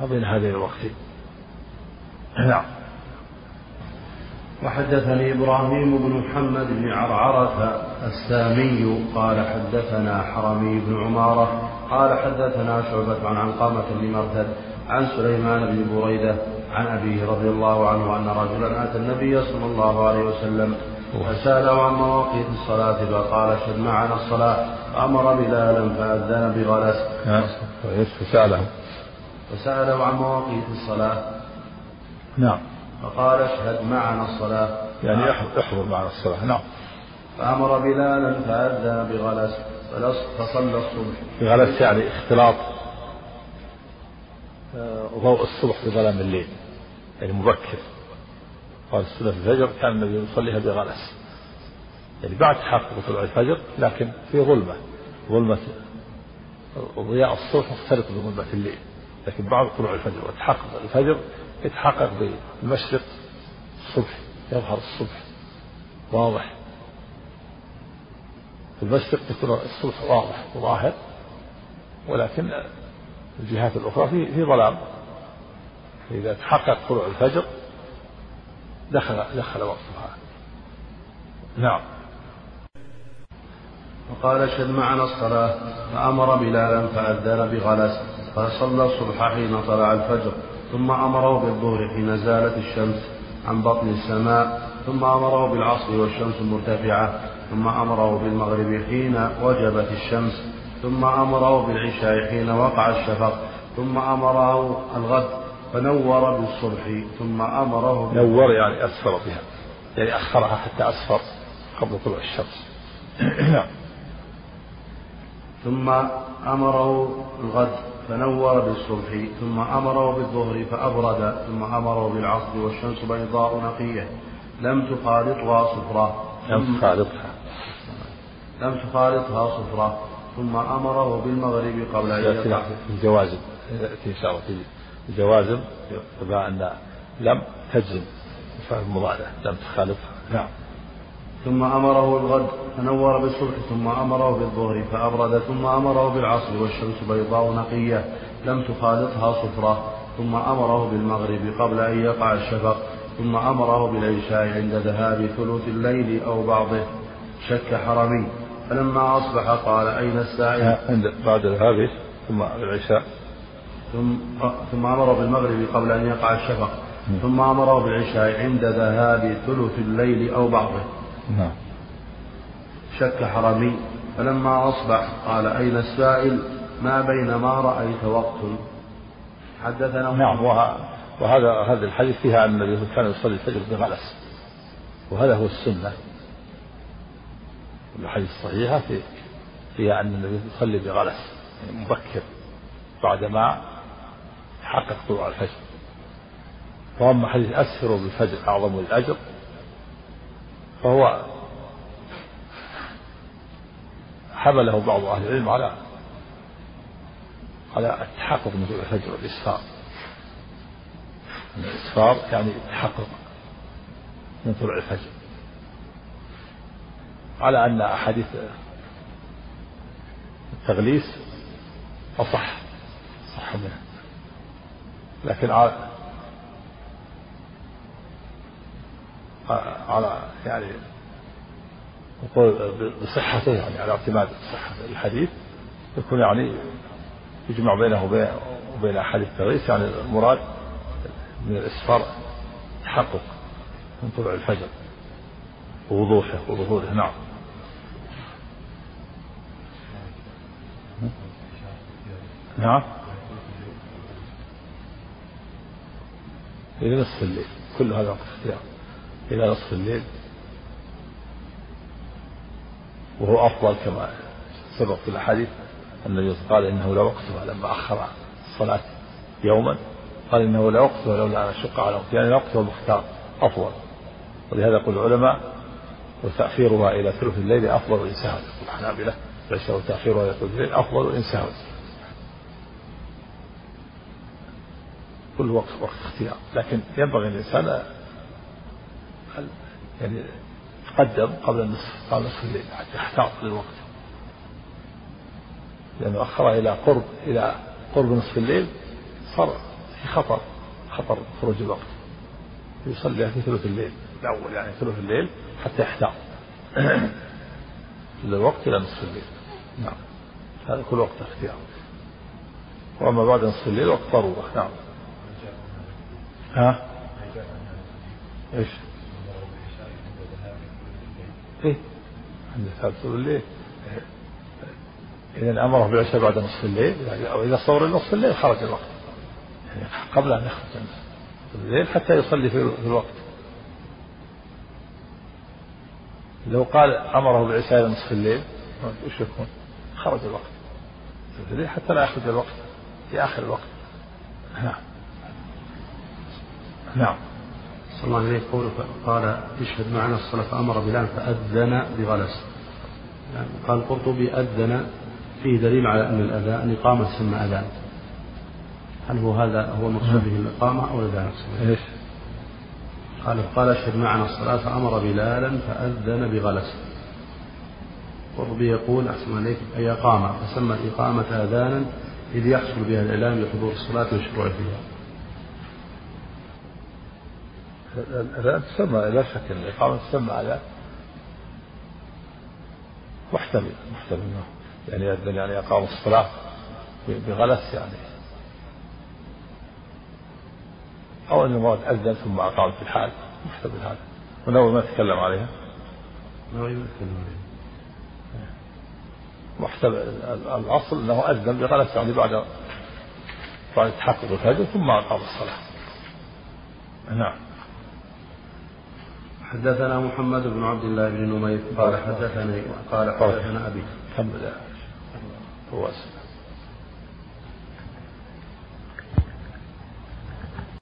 ما بين هذين الوقتين نعم. وحدثني إبراهيم بن محمد بن عرعرة السامي قال حدثنا حرمي بن عمارة قال حدثنا شعبة عن علقمة بن مرثد عن سليمان بن بريدة عن أبيه رضي الله عنه أن رجلا أتى النبي صلى الله عليه وسلم فسأله عن مواقيت الصلاة فقال شد معنا الصلاة فأمر بلالا فأذن بغلس. فسأله. فسأله عن مواقيت الصلاة. نعم. فقال اشهد معنا الصلاة. يعني أحضر معنا الصلاة. نعم. فأمر بلالا فأذن بغلس. فصلى الصبح. بغلس يعني اختلاط. ضوء الصبح بظلام الليل يعني مبكر. قال السنة في الفجر كان النبي يصليها بغلس يعني بعد تحقق طلوع الفجر لكن في ظلمة. ظلمة ضياء الصبح مختلط بظلمة الليل. لكن بعد طلوع الفجر وتحقق الفجر يتحقق بالمشرق الصبح يظهر الصبح. واضح. في المشرق يكون الصبح واضح وظاهر ولكن الجهات الأخرى في في ظلام إذا تحقق طلوع الفجر دخل دخل وقتها. نعم. وقال شد معنا الصلاة فأمر بلالا فأذن بغلس فصلى الصبح حين طلع الفجر ثم أمره بالظهر حين زالت الشمس عن بطن السماء ثم أمره بالعصر والشمس مرتفعة ثم أمره بالمغرب حين وجبت الشمس. ثم أمره بالعشاء حين وقع الشفق ثم أمره الغد فنور بالصبح ثم أمره نور يعني أسفر بها يعني أخرها حتى أسفر قبل طلوع الشمس. نعم. ثم أمره الغد فنور بالصبح ثم أمره بالظهر فأبرد ثم أمره بالعصر والشمس بيضاء نقية. لم تخالطها صفرة. لم تخالطها. لم تخالطها صفرة. ثم أمره بالمغرب قبل أن يطلع الجوازم في الجوازم يبقى أن لم تجزم. فهم مضارع لم تخالطها نعم. ثم أمره الغد فنور بالصبح ثم أمره بالظهر فأبرد ثم أمره بالعصر والشمس بيضاء نقية لم تخالطها صفرة. ثم أمره بالمغرب قبل أن يقع الشفق. ثم أمره بالعشاء عند ذهاب ثلث الليل أو بعضه. شك حرمي. فلما أصبح قال أين السائل؟ عند بعد ذهابه ثم العشاء. ثم ثم أمره بالمغرب قبل أن يقع الشفق. ثم أمره بالعشاء عند ذهاب ثلث الليل أو بعضه. نعم. شك حرمي فلما أصبح قال أين السائل؟ ما بين ما رأيت وقت. حدثنا نعم وهذا هذا الحديث فيها أن النبي كان يصلي الفجر بغلس. وهذا هو السنة. الحديث الصحيحة في فيها أن النبي يصلي بغلس يعني مبكر بعدما حقق طلوع الفجر. وأما حديث أسفروا بالفجر أعظم الأجر فهو حمله بعض أهل العلم على على التحقق من طلوع الفجر والإسفار. الإسفار يعني التحقق من طلوع الفجر. على أن أحاديث التغليس أصح صح منها. لكن على على يعني القول بصحته يعني على اعتماد صحة الحديث يكون يعني يجمع بينه وبين أحاديث التغيث يعني المراد من الإسفار تحقق من طلوع الفجر ووضوحه وظهوره. نعم. نعم. إلى نصف الليل. كل هذا وقت اختيار. إلى نصف الليل. وهو أفضل كما سبق في الأحاديث. النبي قال إنه لا وقتها لما أخر الصلاة يوما. قال إنه لا وقتها لولا أن أشق على وقت. يعني وقتها المختار أفضل. ولهذا يقول العلماء وتأخيرها إلى ثلث الليل أفضل إن يقول الحنابلة ليس وتأخيرها إلى ثلث الليل. أفضل إن كل وقت وقت اختيار. لكن ينبغي الإنسان يعني تقدم قبل النصف قبل نصف الليل حتى يحتاط للوقت. لأنه أخر إلى قرب إلى قرب نصف الليل صار في خطر خطر خروج الوقت. يصلي في ثلث الليل الأول يعني ثلث الليل حتى يحتاط. الوقت إلى نصف الليل. نعم. هذا كل وقت اختيار. وأما بعد نصف الليل وقت ضرورة. نعم. ها؟ إيش؟ إيه. عند ثالث الليل. إذا أمره بالعشاء بعد نصف الليل يعني أو إذا صور نصف الليل خرج الوقت. يعني قبل أن يخرج الليل حتى يصلي في الوقت. لو قال أمره بالعشاء نصف الليل وش يكون؟ خرج الوقت. حتى لا يخرج الوقت في آخر الوقت. نعم نعم. صلى الله عليه وسلم قال اشهد معنا الصلاة فأمر بلال فأذن بغلس. يعني قال القرطبي أذن فيه دليل على أن الأذان الإقامة تسمى أذان. هل هو هذا هو المقصود به الإقامة أو الأذان؟ إيش؟ قال قال اشهد معنا الصلاة فأمر بلالا فأذن بغلس. القرطبي يقول أحسن عليك أي أقام فسمى الإقامة أذانا إذ يحصل بها الإعلام بحضور الصلاة والشروع فيها الأذان تسمى لا شك الإقامة تسمى أذان محتمل محتمل. يعني يأذن يعني أقام الصلاة بغلس يعني. أو أن المراد أذن ثم أقام في الحال محتمل هذا. ونووي ما تكلم عليها. نووي ما تكلم عليها. محتمل. الأصل أنه أذن بغلس يعني بعد بعد تحقق الفجر ثم أقام الصلاة. نعم. حدثنا محمد بن عبد الله بن نمير قال حدثني قال حدثنا أبي. كمل هو